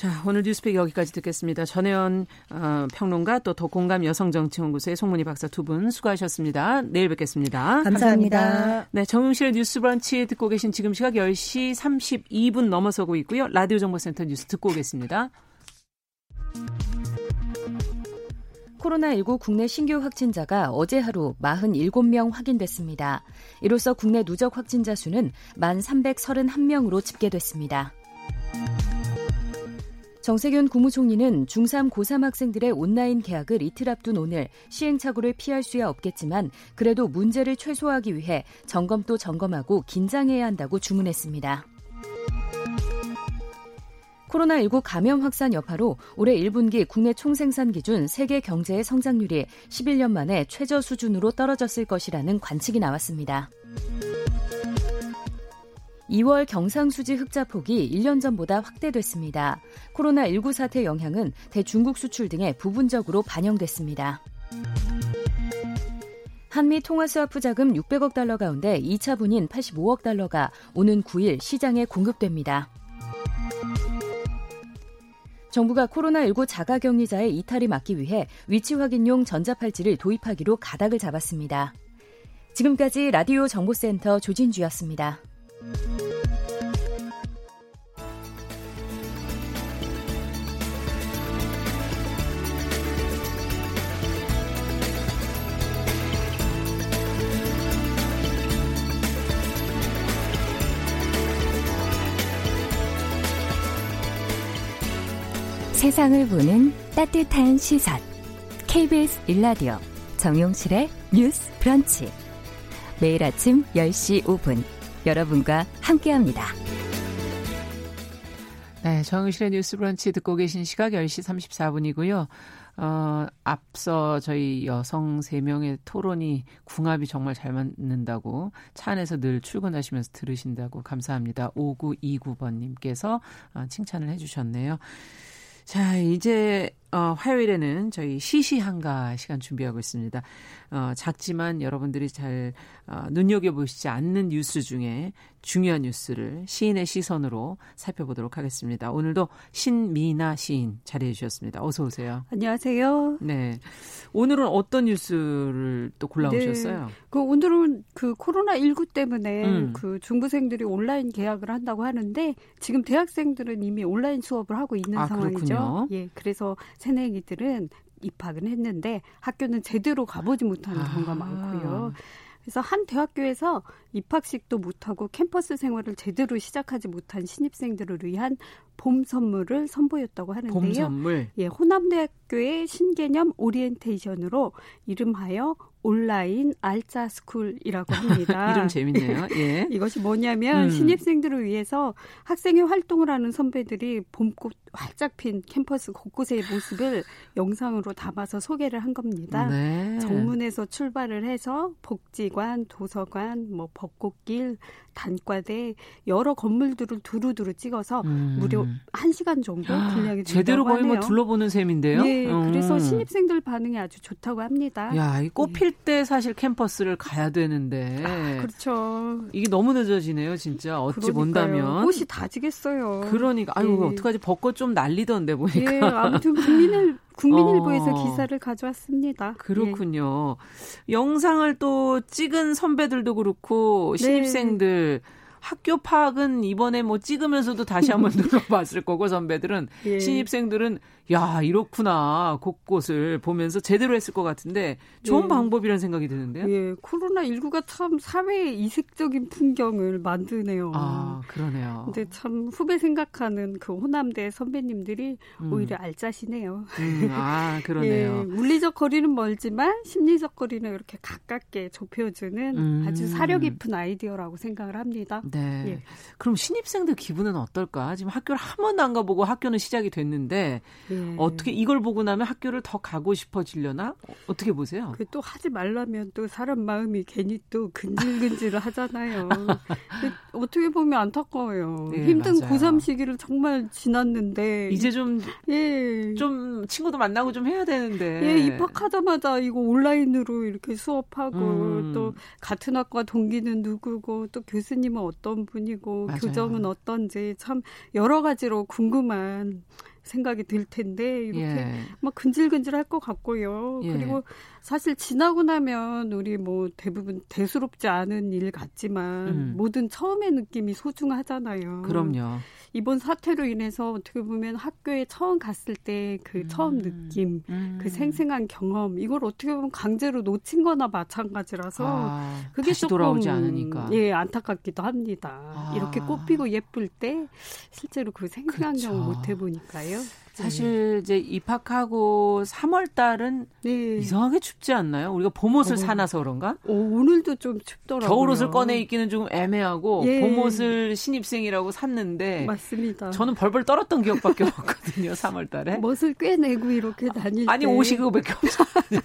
자, 오늘 뉴스픽 여기까지 듣겠습니다. 전혜연 어, 평론가 또 더공감 여성정치연구소의 송문희 박사 두 분 수고하셨습니다. 내일 뵙겠습니다. 감사합니다. 감사합니다. 네, 정용실의 뉴스 브런치 듣고 계신 지금 시각 10시 32분 넘어서고 있고요. 라디오 정보센터 뉴스 듣고 오겠습니다. 코로나19 국내 신규 확진자가 어제 하루 47명 확인됐습니다. 이로써 국내 누적 확진자 수는 1,331명으로 집계됐습니다. 정세균 국무총리는 중3, 고3 학생들의 온라인 개학을 이틀 앞둔 오늘 시행착오를 피할 수야 없겠지만 그래도 문제를 최소화하기 위해 점검도 점검하고 긴장해야 한다고 주문했습니다. 코로나19 감염 확산 여파로 올해 1분기 국내 총생산 기준 세계 경제의 성장률이 11년 만에 최저 수준으로 떨어졌을 것이라는 관측이 나왔습니다. 2월 경상수지 흑자 폭이 1년 전보다 확대됐습니다. 코로나19 사태 영향은 대중국 수출 등에 부분적으로 반영됐습니다. 한미 통화스와프 자금 600억 달러 가운데 2차 분인 85억 달러가 오는 9일 시장에 공급됩니다. 정부가 코로나19 자가격리자의 이탈을 막기 위해 위치 확인용 전자팔찌를 도입하기로 가닥을 잡았습니다. 지금까지 라디오 정보센터 조진주였습니다. 세상을 보는 따뜻한 시선. KBS 일라디오 정용실의 뉴스 브런치. 매일 아침 10시 5분 여러분과 함께합니다. 네, 정용실의 뉴스 브런치 듣고 계신 시각 10시 34분이고요. 어, 앞서 저희 여성 세명의 토론이 궁합이 정말 잘 맞는다고 차 안에서 늘 출근하시면서 들으신다고 감사합니다. 5929번님께서 어, 칭찬을 해주셨네요. 자, 이제 어, 화요일에는 저희 시시한가 시간 준비하고 있습니다. 어, 작지만 여러분들이 잘 어, 눈여겨보시지 않는 뉴스 중에 중요한 뉴스를 시인의 시선으로 살펴보도록 하겠습니다. 오늘도 신미나 시인 자리해 주셨습니다. 어서 오세요. 안녕하세요. 네. 오늘은 어떤 뉴스를 또 골라오셨어요? 네. 그 오늘은 그 코로나 19 때문에 음. 그 중부생들이 온라인 계약을 한다고 하는데 지금 대학생들은 이미 온라인 수업을 하고 있는 아, 상황이죠. 그렇군요. 예. 그래서 새내기들은 입학은 했는데 학교는 제대로 가보지 못하는 경우가 아. 많고요. 그래서 한 대학교에서 입학식도 못하고 캠퍼스 생활을 제대로 시작하지 못한 신입생들을 위한 봄 선물을 선보였다고 하는데요. 봄 선물. 예, 호남대학교의 신개념 오리엔테이션으로 이름하여 온라인 알짜 스쿨이라고 합니다. 이름 재밌네요. 예. 이것이 뭐냐면 음. 신입생들을 위해서 학생회 활동을 하는 선배들이 봄꽃 활짝 핀 캠퍼스 곳곳의 모습을 영상으로 담아서 소개를 한 겁니다. 네. 정문에서 출발을 해서 복지관, 도서관, 뭐 벚꽃길, 단과대 여러 건물들을 두루두루 찍어서 음. 무려 1시간 정도 아, 분량이 제대로 거의 뭐 둘러보는 셈인데요. 네, 음. 그래서 신입생들 반응이 아주 좋다고 합니다. 야, 이 꽃필 네. 때 사실 캠퍼스를 가야 되는데. 아, 그렇죠. 이게 너무 늦어지네요, 진짜. 어찌. 본다면. 꽃이 다 지겠어요. 그러니까 아유, 네. 어떡하지? 벚꽃 좀 난리던데 보니까. 예, 아무튼 국민을 국민일보에서 어. 기사를 가져왔습니다. 그렇군요. 예. 영상을 또 찍은 선배들도 그렇고 네. 신입생들 네. 학교 파악은 이번에 뭐 찍으면서도 다시 한번 눌러봤을 거고 선배들은 예. 신입생들은 야 이렇구나 곳곳을 보면서 제대로 했을 것 같은데 좋은 예. 방법이라는 생각이 드는데요. 예, 코로나 19가 참 사회의 이색적인 풍경을 만드네요. 아 그러네요. 근데 참 후배 생각하는 그 호남대 선배님들이 음. 오히려 알짜시네요. 음, 아 그러네요. 예, 물리적 거리는 멀지만 심리적 거리는 이렇게 가깝게 좁혀주는 음. 아주 사려 깊은 아이디어라고 생각을 합니다. 네. 예. 그럼 신입생들 기분은 어떨까? 지금 학교를 한 번도 안 가보고 학교는 시작이 됐는데. 예. 네. 어떻게 이걸 보고 나면 학교를 더 가고 싶어지려나? 어떻게 보세요? 그또 하지 말라면 또 사람 마음이 괜히 또 근질근질 하잖아요. 어떻게 보면 안타까워요. 네, 힘든 맞아요. 고3 시기를 정말 지났는데 이제 좀 예. 좀 친구도 만나고 좀 해야 되는데. 예, 입학하자마자 이거 온라인으로 이렇게 수업하고 음. 또 같은 학과 동기는 누구고 또 교수님은 어떤 분이고 맞아요. 교정은 어떤지 참 여러 가지로 궁금한 생각이 들 텐데 이렇게 예. 막 근질근질할 것 같고요. 예. 그리고 사실 지나고 나면 우리 뭐 대부분 대수롭지 않은 일 같지만 음. 모든 처음의 느낌이 소중하잖아요. 그럼요. 이번 사태로 인해서 어떻게 보면 학교에 처음 갔을 때그 음. 처음 느낌, 음. 그 생생한 경험 이걸 어떻게 보면 강제로 놓친 거나 마찬가지라서 아, 그게 조금 돌아오지 않으니까 예, 안타깝기도 합니다. 아. 이렇게 꽃피고 예쁠 때 실제로 그 생생한 그렇죠. 경험 못 해보니까요. 사실 이제 입학하고 3월 달은 네. 이상하게 춥지 않나요? 우리가 봄옷을 어. 사놔서 그런가? 오, 오늘도 좀 춥더라고요. 겨울옷을 꺼내 입기는 좀 애매하고 예. 봄옷을 신입생이라고 샀는데 맞습니다. 저는 벌벌 떨었던 기억밖에 없거든요. 3월 달에. 멋을 꿰내고 이렇게 다닐 아니 때. 옷이 그거밖에 없어.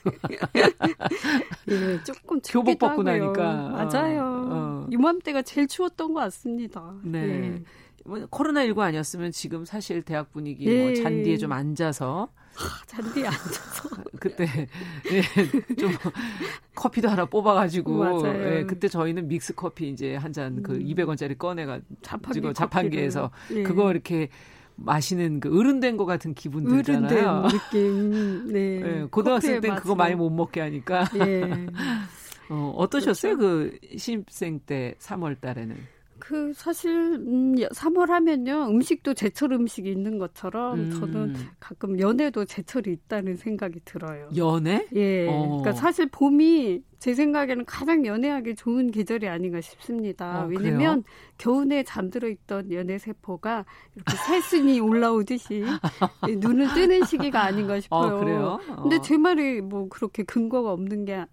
예, 조금 교복 벗고 나니까. 맞아요. 어. 이맘때가 제일 추웠던 것 같습니다. 네. 예. 뭐 코로나19 아니었으면 지금 사실 대학 분위기 뭐 예. 뭐 잔디에 좀 앉아서 아, 잔디에 앉아서 그때 예, 좀 커피도 하나 뽑아가지고 예, 그때 저희는 믹스 커피 이제 한 잔그 음. 200원짜리 꺼내가 자판기 자판기에서 예. 그거 이렇게 마시는 그 어른된 것 같은 기분 들잖아요. 느낌. 네. 예, 고등학생 땐 그거 많이 못 먹게 하니까. 예. 어, 어떠셨어요? 그렇죠? 그 신입생 때 3월 달에는? 그 사실 음 3월 하면요 음식도 제철 음식이 있는 것처럼 음. 저는 가끔 연애도 제철이 있다는 생각이 들어요. 연애? 예. 어. 그러니까 사실 봄이 제 생각에는 가장 연애하기 좋은 계절이 아닌가 싶습니다. 어, 왜냐면 겨우내 잠들어 있던 연애 세포가 이렇게 새순이 올라오듯이 눈을 뜨는 시기가 아닌가 어, 싶어요. 어, 그래요? 어. 근데 제 말이 뭐 그렇게 근거가 없는 게뭐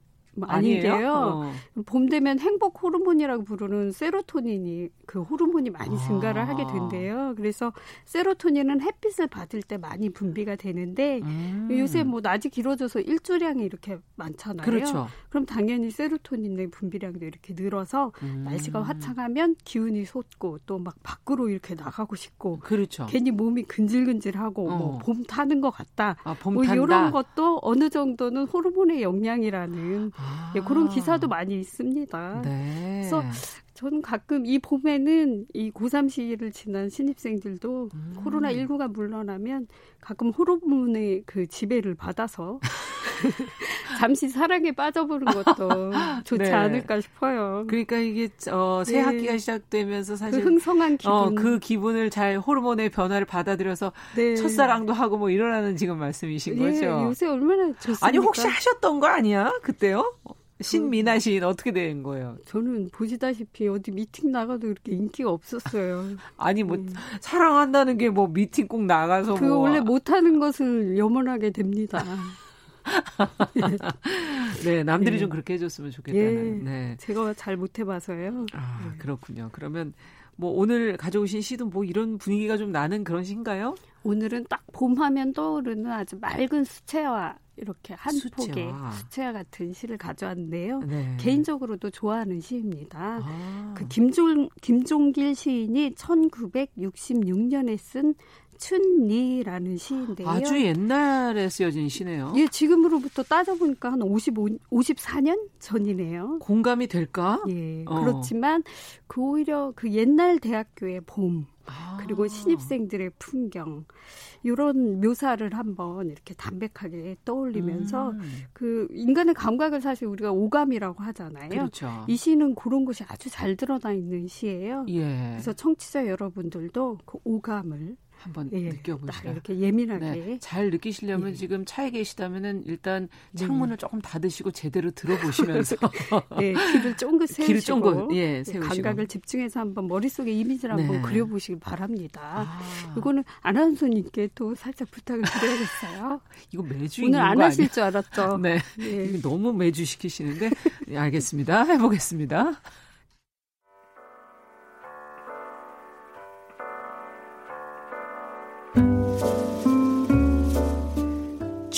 아닌데요. 어. 봄 되면 행복 호르몬이라고 부르는 세로토닌이 그 호르몬이 많이 증가를 아. 하게 된대요. 그래서 세로토닌은 햇빛을 받을 때 많이 분비가 되는데 음. 요새 뭐 낮이 길어져서 일조량이 이렇게 많잖아요. 그렇죠. 그럼 당연히 세로토닌의 분비량도 이렇게 늘어서 음. 날씨가 화창하면 기운이 솟고 또 막 밖으로 이렇게 나가고 싶고 그렇죠. 괜히 몸이 근질근질하고 뭐 어. 뭐봄 타는 것 같다. 아, 뭐 이런 것도 어느 정도는 호르몬의 영향이라는 아. 예, 그런 기사도 많이 있습니다. 네. 그래서 저는 가끔 이 봄에는 이 고3 시기를 지난 신입생들도 음. 코로나19가 물러나면 가끔 호르몬의 그 지배를 받아서 잠시 사랑에 빠져보는 것도 좋지 네. 않을까 싶어요. 그러니까 이게 어, 새 네. 학기가 시작되면서 사실 그 흥성한 기분, 어, 그 기분을 잘 호르몬의 변화를 받아들여서 네. 첫사랑도 하고 뭐 이러라는 지금 말씀이신 네, 거죠. 요새 얼마나 좋습니까? 아니 혹시 하셨던 거 아니야 그때요? 신미나 시인 어떻게 된 거예요? 저는 보시다시피 어디 미팅 나가도 그렇게 인기가 없었어요. 아니 뭐 네. 사랑한다는 게 뭐 미팅 꼭 나가서 그 뭐. 원래 못하는 것을 염원하게 됩니다. 네, 남들이 네. 좀 그렇게 해줬으면 좋겠다는. 예, 네. 제가 잘 못해봐서요. 아, 네. 그렇군요. 그러면 뭐 오늘 가져오신 시도 뭐 이런 분위기가 좀 나는 그런 시인가요? 오늘은 딱 봄하면 떠오르는 아주 맑은 수채화 이렇게 한 수채화. 폭의 수채화 같은 시를 가져왔는데요. 네. 개인적으로도 좋아하는 시입니다. 아. 그 김종 김종길 시인이 1966년에 쓴 춘니라는 시인데요. 아주 옛날에 쓰여진 시네요. 예, 지금으로부터 따져보니까 한 55, 54년 전이네요. 공감이 될까? 예. 어. 그렇지만 그 오히려 그 옛날 대학교의 봄, 아. 그리고 신입생들의 풍경, 이런 묘사를 한번 이렇게 담백하게 떠올리면서 음. 그 인간의 감각을 사실 우리가 오감이라고 하잖아요. 그렇죠. 이 시는 그런 것이 아주 잘 드러나 있는 시예요. 예. 그래서 청취자 여러분들도 그 오감을 한번 예, 느껴보시라. 이렇게 예민하게 네, 잘 느끼시려면 예. 지금 차에 계시다면은 일단 네. 창문을 네. 조금 닫으시고 제대로 들어보시면서 네, 귀를 쫑긋 세우시고 귀를 쫑긋 예, 세우시고 감각을 집중해서 한번 머릿속에 이미지를 네. 한번 그려보시기 바랍니다. 아. 이거는 아나운서님께 또 살짝 부탁을 드려야겠어요. 이거 매주 오늘 안 하실 줄 알았죠. 네, 예. 너무 매주 시키시는데 예, 알겠습니다. 해보겠습니다.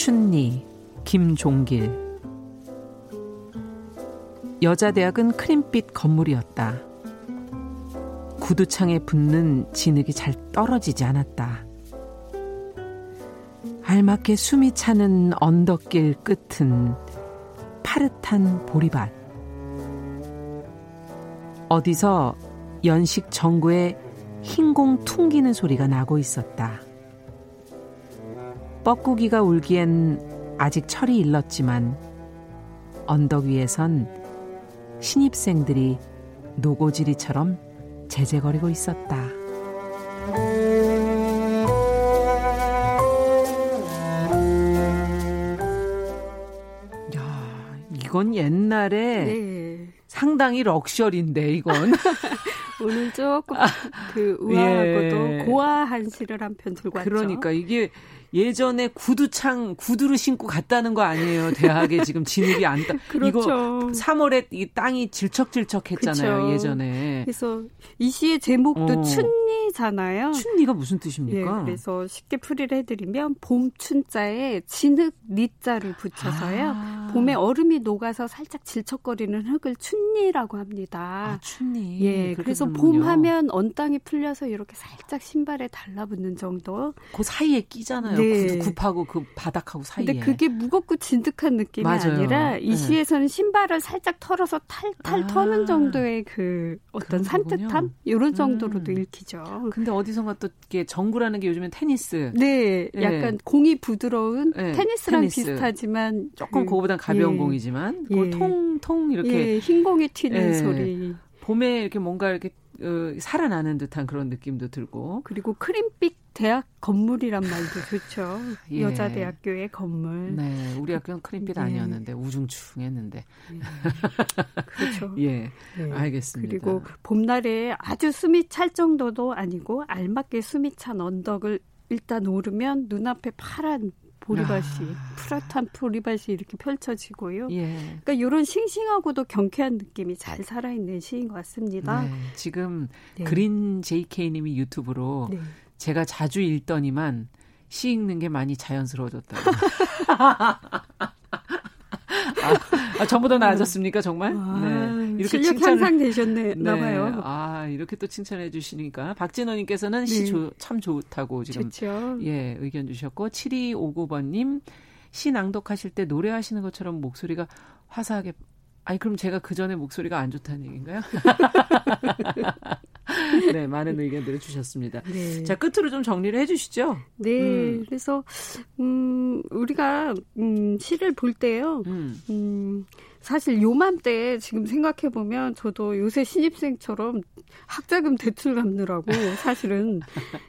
춘니, 김종길. 여자 대학은 크림빛 건물이었다. 구두창에 붙는 진흙이 잘 떨어지지 않았다. 알맞게 숨이 차는 언덕길 끝은 파릇한 보리밭. 어디서 연식 전구에 흰공 퉁기는 소리가 나고 있었다. 뻐꾸기가 울기엔 아직 철이 일렀지만 언덕 위에선 신입생들이 노고지리처럼 제재거리고 있었다. 야, 이건 옛날에 네. 상당히 럭셔리인데 이건 오늘 조금 그 우아하고도 예. 고아한 시를 한 편 들고 왔죠. 그러니까 이게 예전에 구두창 구두를 신고 갔다는 거 아니에요. 대학에 지금 진흙이 안 따. 그렇죠. 이거 3월에 이 땅이 질척질척했잖아요. 그렇죠. 예전에. 그래서 이 시의 제목도 어. 춘니잖아요. 춘니가 무슨 뜻입니까? 예, 그래서 쉽게 풀이를 해드리면 봄 춘자에 진흙 니자를 붙여서요. 아. 봄에 얼음이 녹아서 살짝 질척거리는 흙을 춘니라고 합니다. 아, 춘니. 예, 그래서 봄 하면 언 땅이 풀려서 이렇게 살짝 신발에 달라붙는 정도. 그 사이에 끼잖아요. 네. 굽하고 그 바닥하고 사이에. 근데 그게 무겁고 진득한 느낌이 맞아요. 아니라 이 네. 시에서는 신발을 살짝 털어서 탈탈 아. 터는 정도의 그 어떤 산뜻함 이런 정도로도 음. 읽히죠. 근데 어디선가 또 이게 정구라는 게 요즘엔 테니스. 네, 네. 약간 공이 부드러운 네. 테니스랑 테니스. 비슷하지만 조금 그, 거보단 가벼운 예. 공이지만 예. 통통 이렇게 예. 흰 공이 튀는 예. 소리. 봄에 이렇게 뭔가 이렇게 어, 살아나는 듯한 그런 느낌도 들고. 그리고 크림빛 대학 건물이란 말도 좋죠. 예. 여자 대학교의 건물. 네, 우리 학교는 크림빛 네. 아니었는데 우중충했는데. 네. 그렇죠. 예, 네. 알겠습니다. 그리고 봄날에 아주 숨이 찰 정도도 아니고 알맞게 숨이 찬 언덕을 일단 오르면 눈앞에 파란 보리밭이 아. 푸릇한 보리밭이 이렇게 펼쳐지고요. 예. 그러니까 이런 싱싱하고도 경쾌한 느낌이 잘 살아있는 시인 것 같습니다. 네. 지금 네. 그린 JK님이 유튜브로 네. 제가 자주 읽더니만 시 읽는 게 많이 자연스러워졌다고. 아, 아, 전보다 나아졌습니까, 정말? 아, 네. 이렇게 실력 칭찬을, 향상되셨나 네. 봐요. 아, 이렇게 또 칭찬해 주시니까. 박진원님께서는 네. 시참 좋다고 지금. 좋죠. 예, 의견 주셨고, 7259번님, 시 낭독하실 때 노래하시는 것처럼 목소리가 화사하게 아니 그럼 제가 그 전에 목소리가 안 좋다는 얘기인가요? 네, 많은 의견들을 주셨습니다. 네. 자, 끝으로 좀 정리를 해 주시죠. 네. 음. 그래서 음, 우리가 음, 시를 볼 때요. 음. 음 사실 요맘때 지금 생각해 보면 저도 요새 신입생처럼 학자금 대출 갚느라고 사실은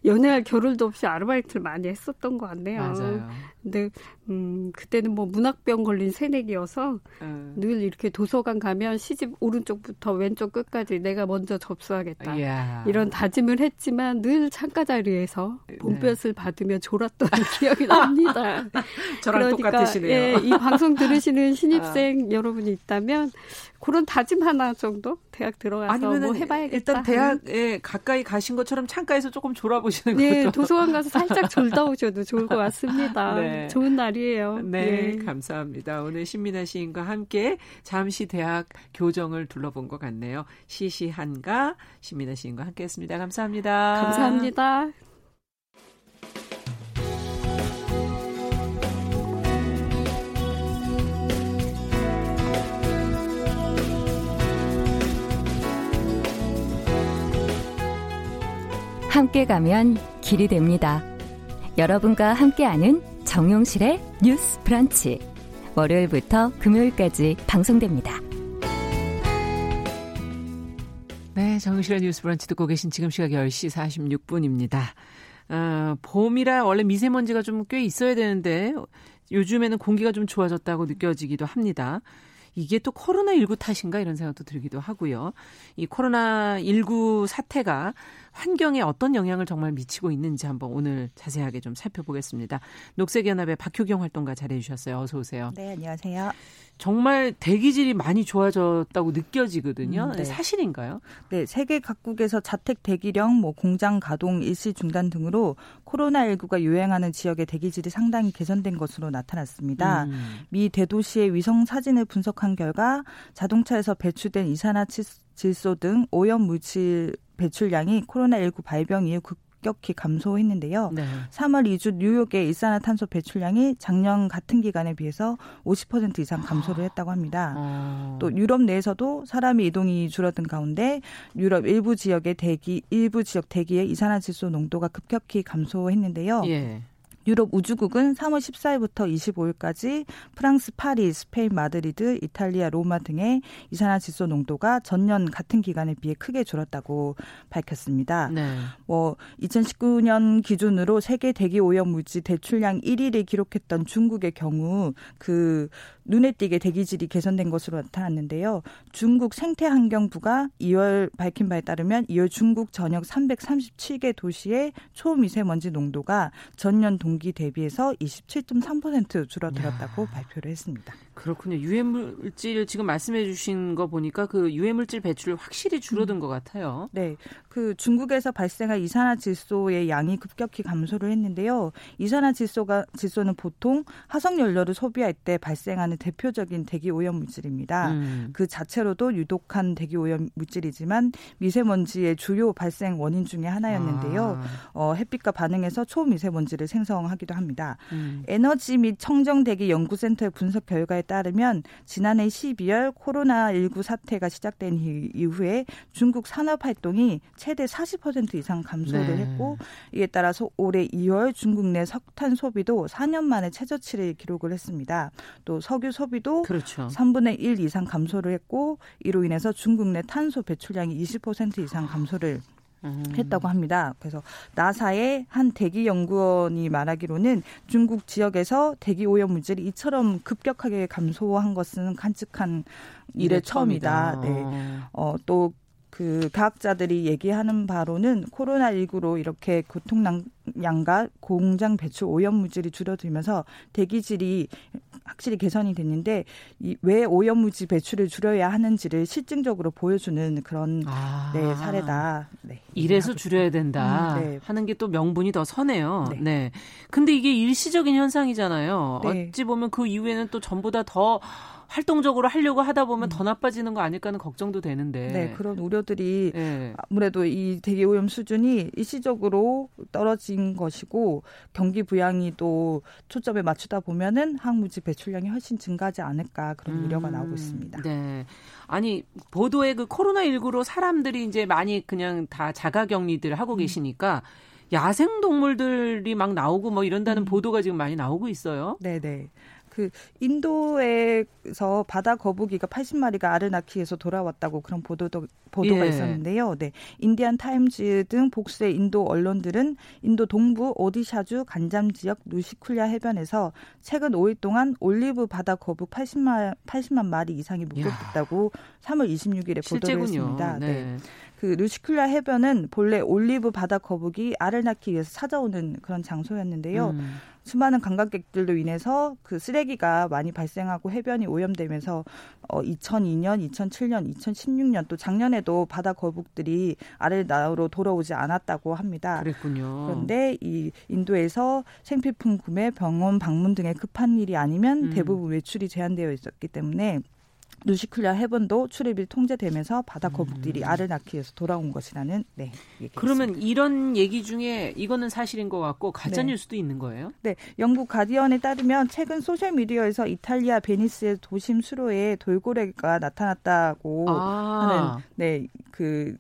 연애할 겨를도 없이 아르바이트를 많이 했었던 것 같네요. 맞아요. 근데 음 그때는 뭐 문학병 걸린 새내기여서 음. 늘 이렇게 도서관 가면 시집 오른쪽부터 왼쪽 끝까지 내가 먼저 접수하겠다 이야. 이런 다짐을 했지만 늘 창가 자리에서 네. 봄볕을 네. 받으며 졸았던 기억이 납니다. 저랑 그러니까, 똑같으시네요. 예, 이 방송 들으시는 신입생 아. 여러분 이 있다면 그런 다짐 하나 정도 대학 들어가서 뭐 해봐야겠다. 일단 대학에 가까이 가신 것처럼 창가에서 조금 졸아보시는 네, 것도. 도서관 가서 살짝 졸다 오셔도 좋을 것 같습니다. 네. 좋은 날이에요. 네, 네, 감사합니다. 오늘 신민아 시인과 함께 잠시 대학 교정을 둘러본 것 같네요. 시시한가 신민아 시인과 함께했습니다. 감사합니다. 감사합니다. 함께 가면 길이 됩니다. 여러분과 함께하는 정용실의 뉴스 브런치. 월요일부터 금요일까지 방송됩니다. 네, 정용실의 뉴스 브런치 듣고 계신 지금 시각 10시 46분입니다. 어, 봄이라 원래 미세먼지가 좀 꽤 있어야 되는데 요즘에는 공기가 좀 좋아졌다고 느껴지기도 합니다. 이게 또 코로나19 탓인가 이런 생각도 들기도 하고요. 이 코로나19 사태가 환경에 어떤 영향을 정말 미치고 있는지 한번 오늘 자세하게 좀 살펴보겠습니다. 녹색연합의 박효경 활동가 자리해 주셨어요. 어서 오세요. 네, 안녕하세요. 정말 대기질이 많이 좋아졌다고 느껴지거든요. 음, 네. 사실인가요? 네, 세계 각국에서 자택 대기령, 뭐 공장 가동 일시 중단 등으로 코로나19가 유행하는 지역의 대기질이 상당히 개선된 것으로 나타났습니다. 음. 미 대도시의 위성 사진을 분석한 결과 자동차에서 배출된 이산화 질소 등 오염 물질 배출량이 코로나19 발병 이후 급격히 감소했는데요. 네. 3월 2주 뉴욕의 일산화탄소 배출량이 작년 같은 기간에 비해서 50% 이상 감소를 했다고 합니다. 아. 또 유럽 내에서도 사람의 이동이 줄어든 가운데 유럽 일부 지역의 대기 일부 지역 대기의 이산화질소 농도가 급격히 감소했는데요. 예. 유럽 우주국은 3월 14일부터 25일까지 프랑스 파리, 스페인 마드리드, 이탈리아 로마 등의 이산화질소 농도가 전년 같은 기간에 비해 크게 줄었다고 밝혔습니다. 네. 뭐 2019년 기준으로 세계 대기 오염 물질 배출량 1위를 기록했던 중국의 경우 그 눈에 띄게 대기질이 개선된 것으로 나타났는데요. 중국 생태환경부가 2월 밝힌 바에 따르면 2월 중국 전역 337개 도시의 초미세먼지 농도가 전년 동기 대비해서 27.3% 줄어들었다고 야. 발표를 했습니다. 그렇군요. 유해 물질 지금 말씀해 주신 거 보니까 그 유해 물질 배출이 확실히 줄어든 음. 것 같아요. 네. 그 중국에서 발생한 이산화질소의 양이 급격히 감소를 했는데요. 이산화질소가 질소는 보통 화석 연료를 소비할 때 발생하는 대표적인 대기 오염 물질입니다. 음. 그 자체로도 유독한 대기 오염 물질이지만 미세먼지의 주요 발생 원인 중의 하나였는데요. 아. 어, 햇빛과 반응해서 초미세먼지를 생성하기도 합니다. 음. 에너지 및 청정 대기 연구센터의 분석 결과에 따르면 지난해 12월 코로나19 사태가 시작된 이후에 중국 산업 활동이 최대 40% 이상 감소를 네. 했고 이에 따라서 올해 2월 중국 내 석탄 소비도 4년 만에 최저치를 기록을 했습니다. 또 석유 소비도 그렇죠. 3분의 1 이상 감소를 했고 이로 인해서 중국 내 탄소 배출량이 20% 이상 감소를 음. 했다고 합니다. 그래서 나사의 한 대기 연구원이 말하기로는 중국 지역에서 대기 오염 물질이 이처럼 급격하게 감소한 것은 깜찍한 일의 처음이다. 네. 어, 또 그 과학자들이 얘기하는 바로는 코로나19로 이렇게 교통량과 공장 배출 오염 물질이 줄어들면서 대기질이 확실히 개선이 됐는데 이 왜 오염 물질 배출을 줄여야 하는지를 실증적으로 보여주는 그런 아. 네, 사례다. 네. 이래서 줄여야 된다 음, 네. 하는 게 또 명분이 더 서네요. 네. 네. 근데 이게 일시적인 현상이잖아요. 네. 어찌 보면 그 이후에는 또 전보다 더 활동적으로 하려고 하다 보면 음. 더 나빠지는 거 아닐까 하는 걱정도 되는데. 네, 그런 우려들이 네. 아무래도 이 대기 오염 수준이 일시적으로 떨어진 것이고 경기 부양이 또 초점에 맞추다 보면은 항무지 배출량이 훨씬 증가하지 않을까 그런 음. 우려가 나오고 있습니다. 네. 아니 보도에 그 코로나 19로 사람들이 이제 많이 그냥 다 자가 격리들 하고 음. 계시니까 야생 동물들이 막 나오고 뭐 이런다는 음. 보도가 지금 많이 나오고 있어요. 네, 네. 그 인도에서 바다 거북이가 80마리가 알을 낳기 위해서 돌아왔다고 그런 보도도 보도가 예. 있었는데요. 네. 인디안 타임즈 등 복수의 인도 언론들은 인도 동부 오디샤주 간잠 지역 루시쿨야 해변에서 최근 5일 동안 올리브 바다 거북 80만 80만 마리 이상이 목격됐다고 야. 3월 26일에 보도를 했습니다. 네. 네. 그 루시쿨라 해변은 본래 올리브 바다 거북이 알을 낳기 위해서 찾아오는 그런 장소였는데요. 음. 수많은 관광객들로 인해서 그 쓰레기가 많이 발생하고 해변이 오염되면서 어 2002년, 2007년, 2016년 또 작년에도 바다 거북들이 낳으러 돌아오지 않았다고 합니다. 그랬군요. 그런데 이 인도에서 생필품 구매, 병원 방문 등의 급한 일이 아니면 음. 대부분 외출이 제한되어 있었기 때문에 누시클리아 해본도 출입이 통제되면서 바다 거북들이 음. 알을 낳기 위해서 돌아온 것이라는 네. 그러면 이런 얘기 중에 이거는 사실인 것 같고 가짜 네. 뉴스도 있는 거예요? 네. 영국 가디언에 따르면 최근 소셜 미디어에서 이탈리아 베니스의 도심 수로에 돌고래가 나타났다고 아. 하는 네. 그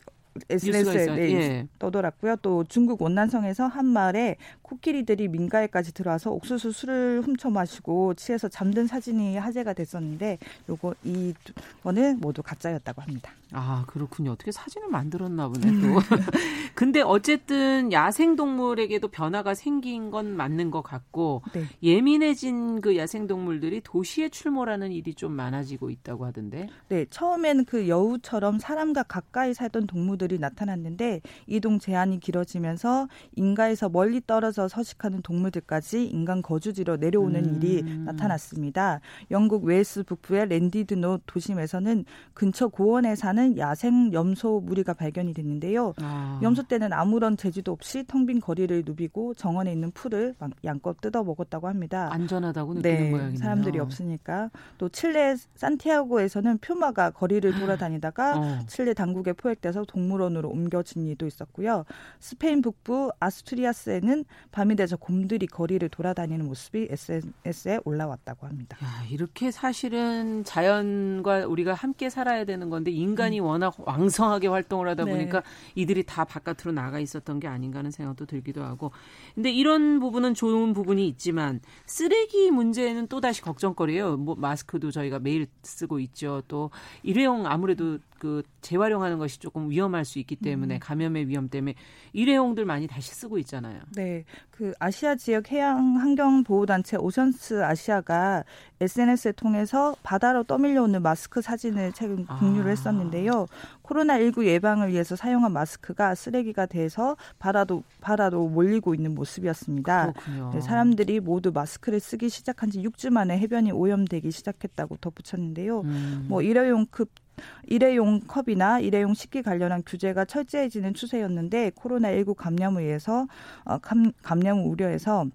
SNS에 네, 예. 떠돌았고요. 또 중국 윈난성에서 한 마을에 코끼리들이 민가에까지 들어와서 옥수수 술을 훔쳐 마시고 취해서 잠든 사진이 화제가 됐었는데 요거 이거는 모두 가짜였다고 합니다. 아 그렇군요. 어떻게 사진을 만들었나 보네 또. 근데 어쨌든 야생 동물에게도 변화가 생긴 건 맞는 것 같고 네. 예민해진 그 야생 동물들이 도시에 출몰하는 일이 좀 많아지고 있다고 하던데. 네, 처음엔 그 여우처럼 사람과 가까이 살던 동물들이 나타났는데 이동 제한이 길어지면서 인가에서 멀리 떨어져 서식하는 동물들까지 인간 거주지로 내려오는 음. 일이 나타났습니다. 영국 웨일스 북부의 랜디드노 도심에서는 근처 고원에 사는 야생 염소 무리가 발견이 됐는데요. 아. 염소 때는 아무런 제지도 없이 텅 빈 거리를 누비고 정원에 있는 풀을 양껏 뜯어 먹었다고 합니다. 안전하다고 느끼는 네, 모양이네요. 사람들이 없으니까. 또 칠레 산티아고에서는 퓨마가 거리를 아. 돌아다니다가 어. 칠레 당국에 포획돼서 동물원으로 옮겨진 일도 있었고요. 스페인 북부 아스투리아스에는 밤이 돼서 곰들이 거리를 돌아다니는 모습이 SNS에 올라왔다고 합니다. 야, 이렇게 사실은 자연과 우리가 함께 살아야 되는 건데 인간이 인간이 워낙 왕성하게 활동을 하다 네. 보니까 네. 이들이 다 바깥으로 나가 있었던 게 아닌가 하는 생각도 들기도 하고. 근데 이런 부분은 좋은 부분이 있지만 쓰레기 문제는 또 다시 걱정거리예요. 뭐 마스크도 저희가 매일 쓰고 있죠. 또 일회용 아무래도 그 재활용하는 것이 조금 위험할 수 있기 때문에 음. 감염의 위험 때문에 일회용들 많이 다시 쓰고 있잖아요. 네. 그 아시아 지역 해양 환경 보호 단체 오션스 아시아가 SNS를 통해서 바다로 떠밀려오는 마스크 사진을 최근 공유를 아. 했었는데요. 코로나19 예방을 위해서 사용한 마스크가 쓰레기가 돼서 바다도 바다로 몰리고 있는 모습이었습니다. 네, 사람들이 모두 마스크를 쓰기 시작한 지 6주 만에 해변이 오염되기 시작했다고 덧붙였는데요. 음. 뭐 일회용급 일회용 컵이나 일회용 식기 관련한 규제가 철저해지는 추세였는데 코로나19 감염을 위해서 어, 감염 우려해서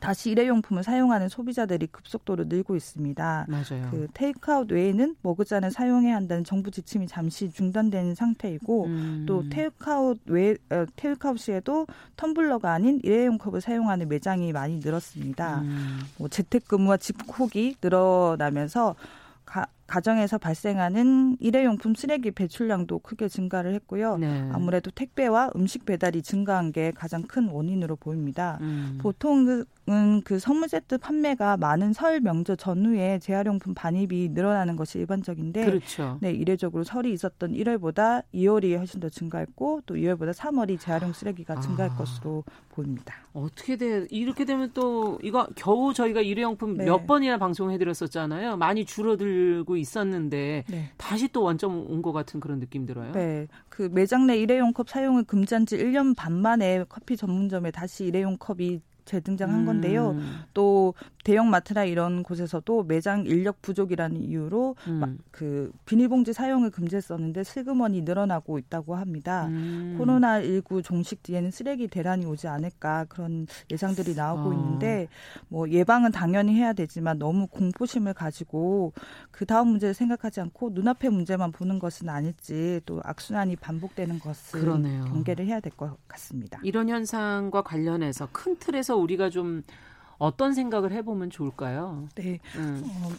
다시 일회용품을 사용하는 소비자들이 급속도로 늘고 있습니다. 맞아요. 그 테이크아웃 외에는 머그잔을 사용해야 한다는 정부 지침이 잠시 중단된 상태이고 음. 또 테이크아웃 외 어, 테이크아웃 시에도 텀블러가 아닌 일회용 컵을 사용하는 매장이 많이 늘었습니다. 음. 뭐 재택근무와 집콕이 늘어나면서 가, 가정에서 발생하는 일회용품 쓰레기 배출량도 크게 증가를 했고요. 네. 아무래도 택배와 음식 배달이 증가한 게 가장 큰 원인으로 보입니다. 음. 보통은 그 선물 세트 판매가 많은 설 명절 전후에 재활용품 반입이 늘어나는 것이 일반적인데 그렇죠. 네, 이례적으로 설이 있었던 1월보다 2월이 훨씬 더 증가했고 또 2월보다 3월이 재활용 쓰레기가 아. 증가할 것으로 보입니다. 어떻게 돼? 이렇게 되면 또 이거 겨우 저희가 일회용품 네. 몇 번이나 방송해 드렸었잖아요. 많이 줄어들고 있었는데 네. 다시 또 원점 온 것 같은 그런 느낌 들어요. 네. 그 매장 내 일회용 컵 사용을 금지한 지 1년 반 만에 커피 전문점에 다시 일회용 컵이 재등장한 건데요. 음. 또 대형 마트나 이런 곳에서도 매장 인력 부족이라는 이유로 음. 그 비닐봉지 사용을 금지했었는데 슬그머니 늘어나고 있다고 합니다. 음. 코로나 19 종식 뒤에는 쓰레기 대란이 오지 않을까 그런 예상들이 나오고 어. 있는데 뭐 예방은 당연히 해야 되지만 너무 공포심을 가지고 그 다음 문제를 생각하지 않고 눈앞의 문제만 보는 것은 아닐지 또 악순환이 반복되는 것을 그러네요. 경계를 해야 될 것 같습니다. 이런 현상과 관련해서 큰 틀에서 우리가 좀 어떤 생각을 해보면 좋을까요? 네. 음. 어,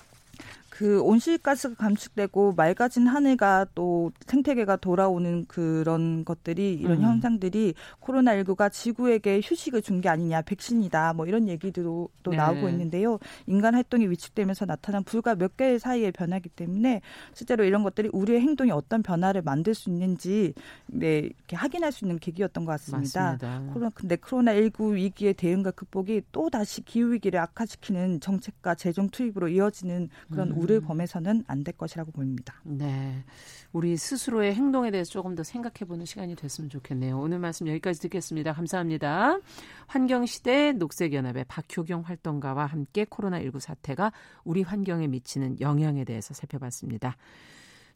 그 온실가스가 감축되고 맑아진 하늘과 또 생태계가 돌아오는 그런 것들이 이런 음. 현상들이 코로나19가 지구에게 휴식을 준 게 아니냐 백신이다 뭐 이런 얘기도 또 네. 나오고 있는데요. 인간 활동이 위축되면서 나타난 불과 몇 개의 사이의 변화기 때문에 실제로 이런 것들이 우리의 행동이 어떤 변화를 만들 수 있는지 네, 이렇게 확인할 수 있는 계기였던 것 같습니다. 맞습니다. 코로나 근데 코로나19 위기의 대응과 극복이 또 다시 기후 위기를 악화시키는 정책과 재정 투입으로 이어지는 그런 음. 우려 를 범해서는 안 될 것이라고 보입니다. 네. 우리 스스로의 행동에 대해서 조금 더 생각해 보는 시간이 됐으면 좋겠네요. 오늘 말씀 여기까지 듣겠습니다. 감사합니다. 환경시대 녹색연합의 박효경 활동가와 함께 코로나19 사태가 우리 환경에 미치는 영향에 대해서 살펴봤습니다.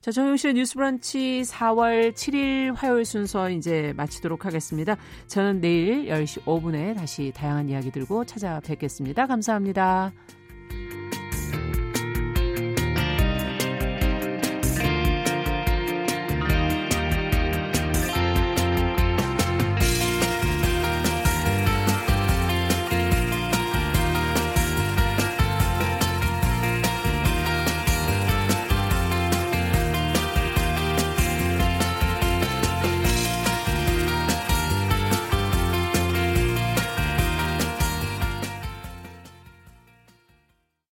자, 정용실의 뉴스 브런치 4월 7일 화요일 순서 이제 마치도록 하겠습니다. 저는 내일 10시 5분에 다시 다양한 이야기 들고 찾아뵙겠습니다. 감사합니다.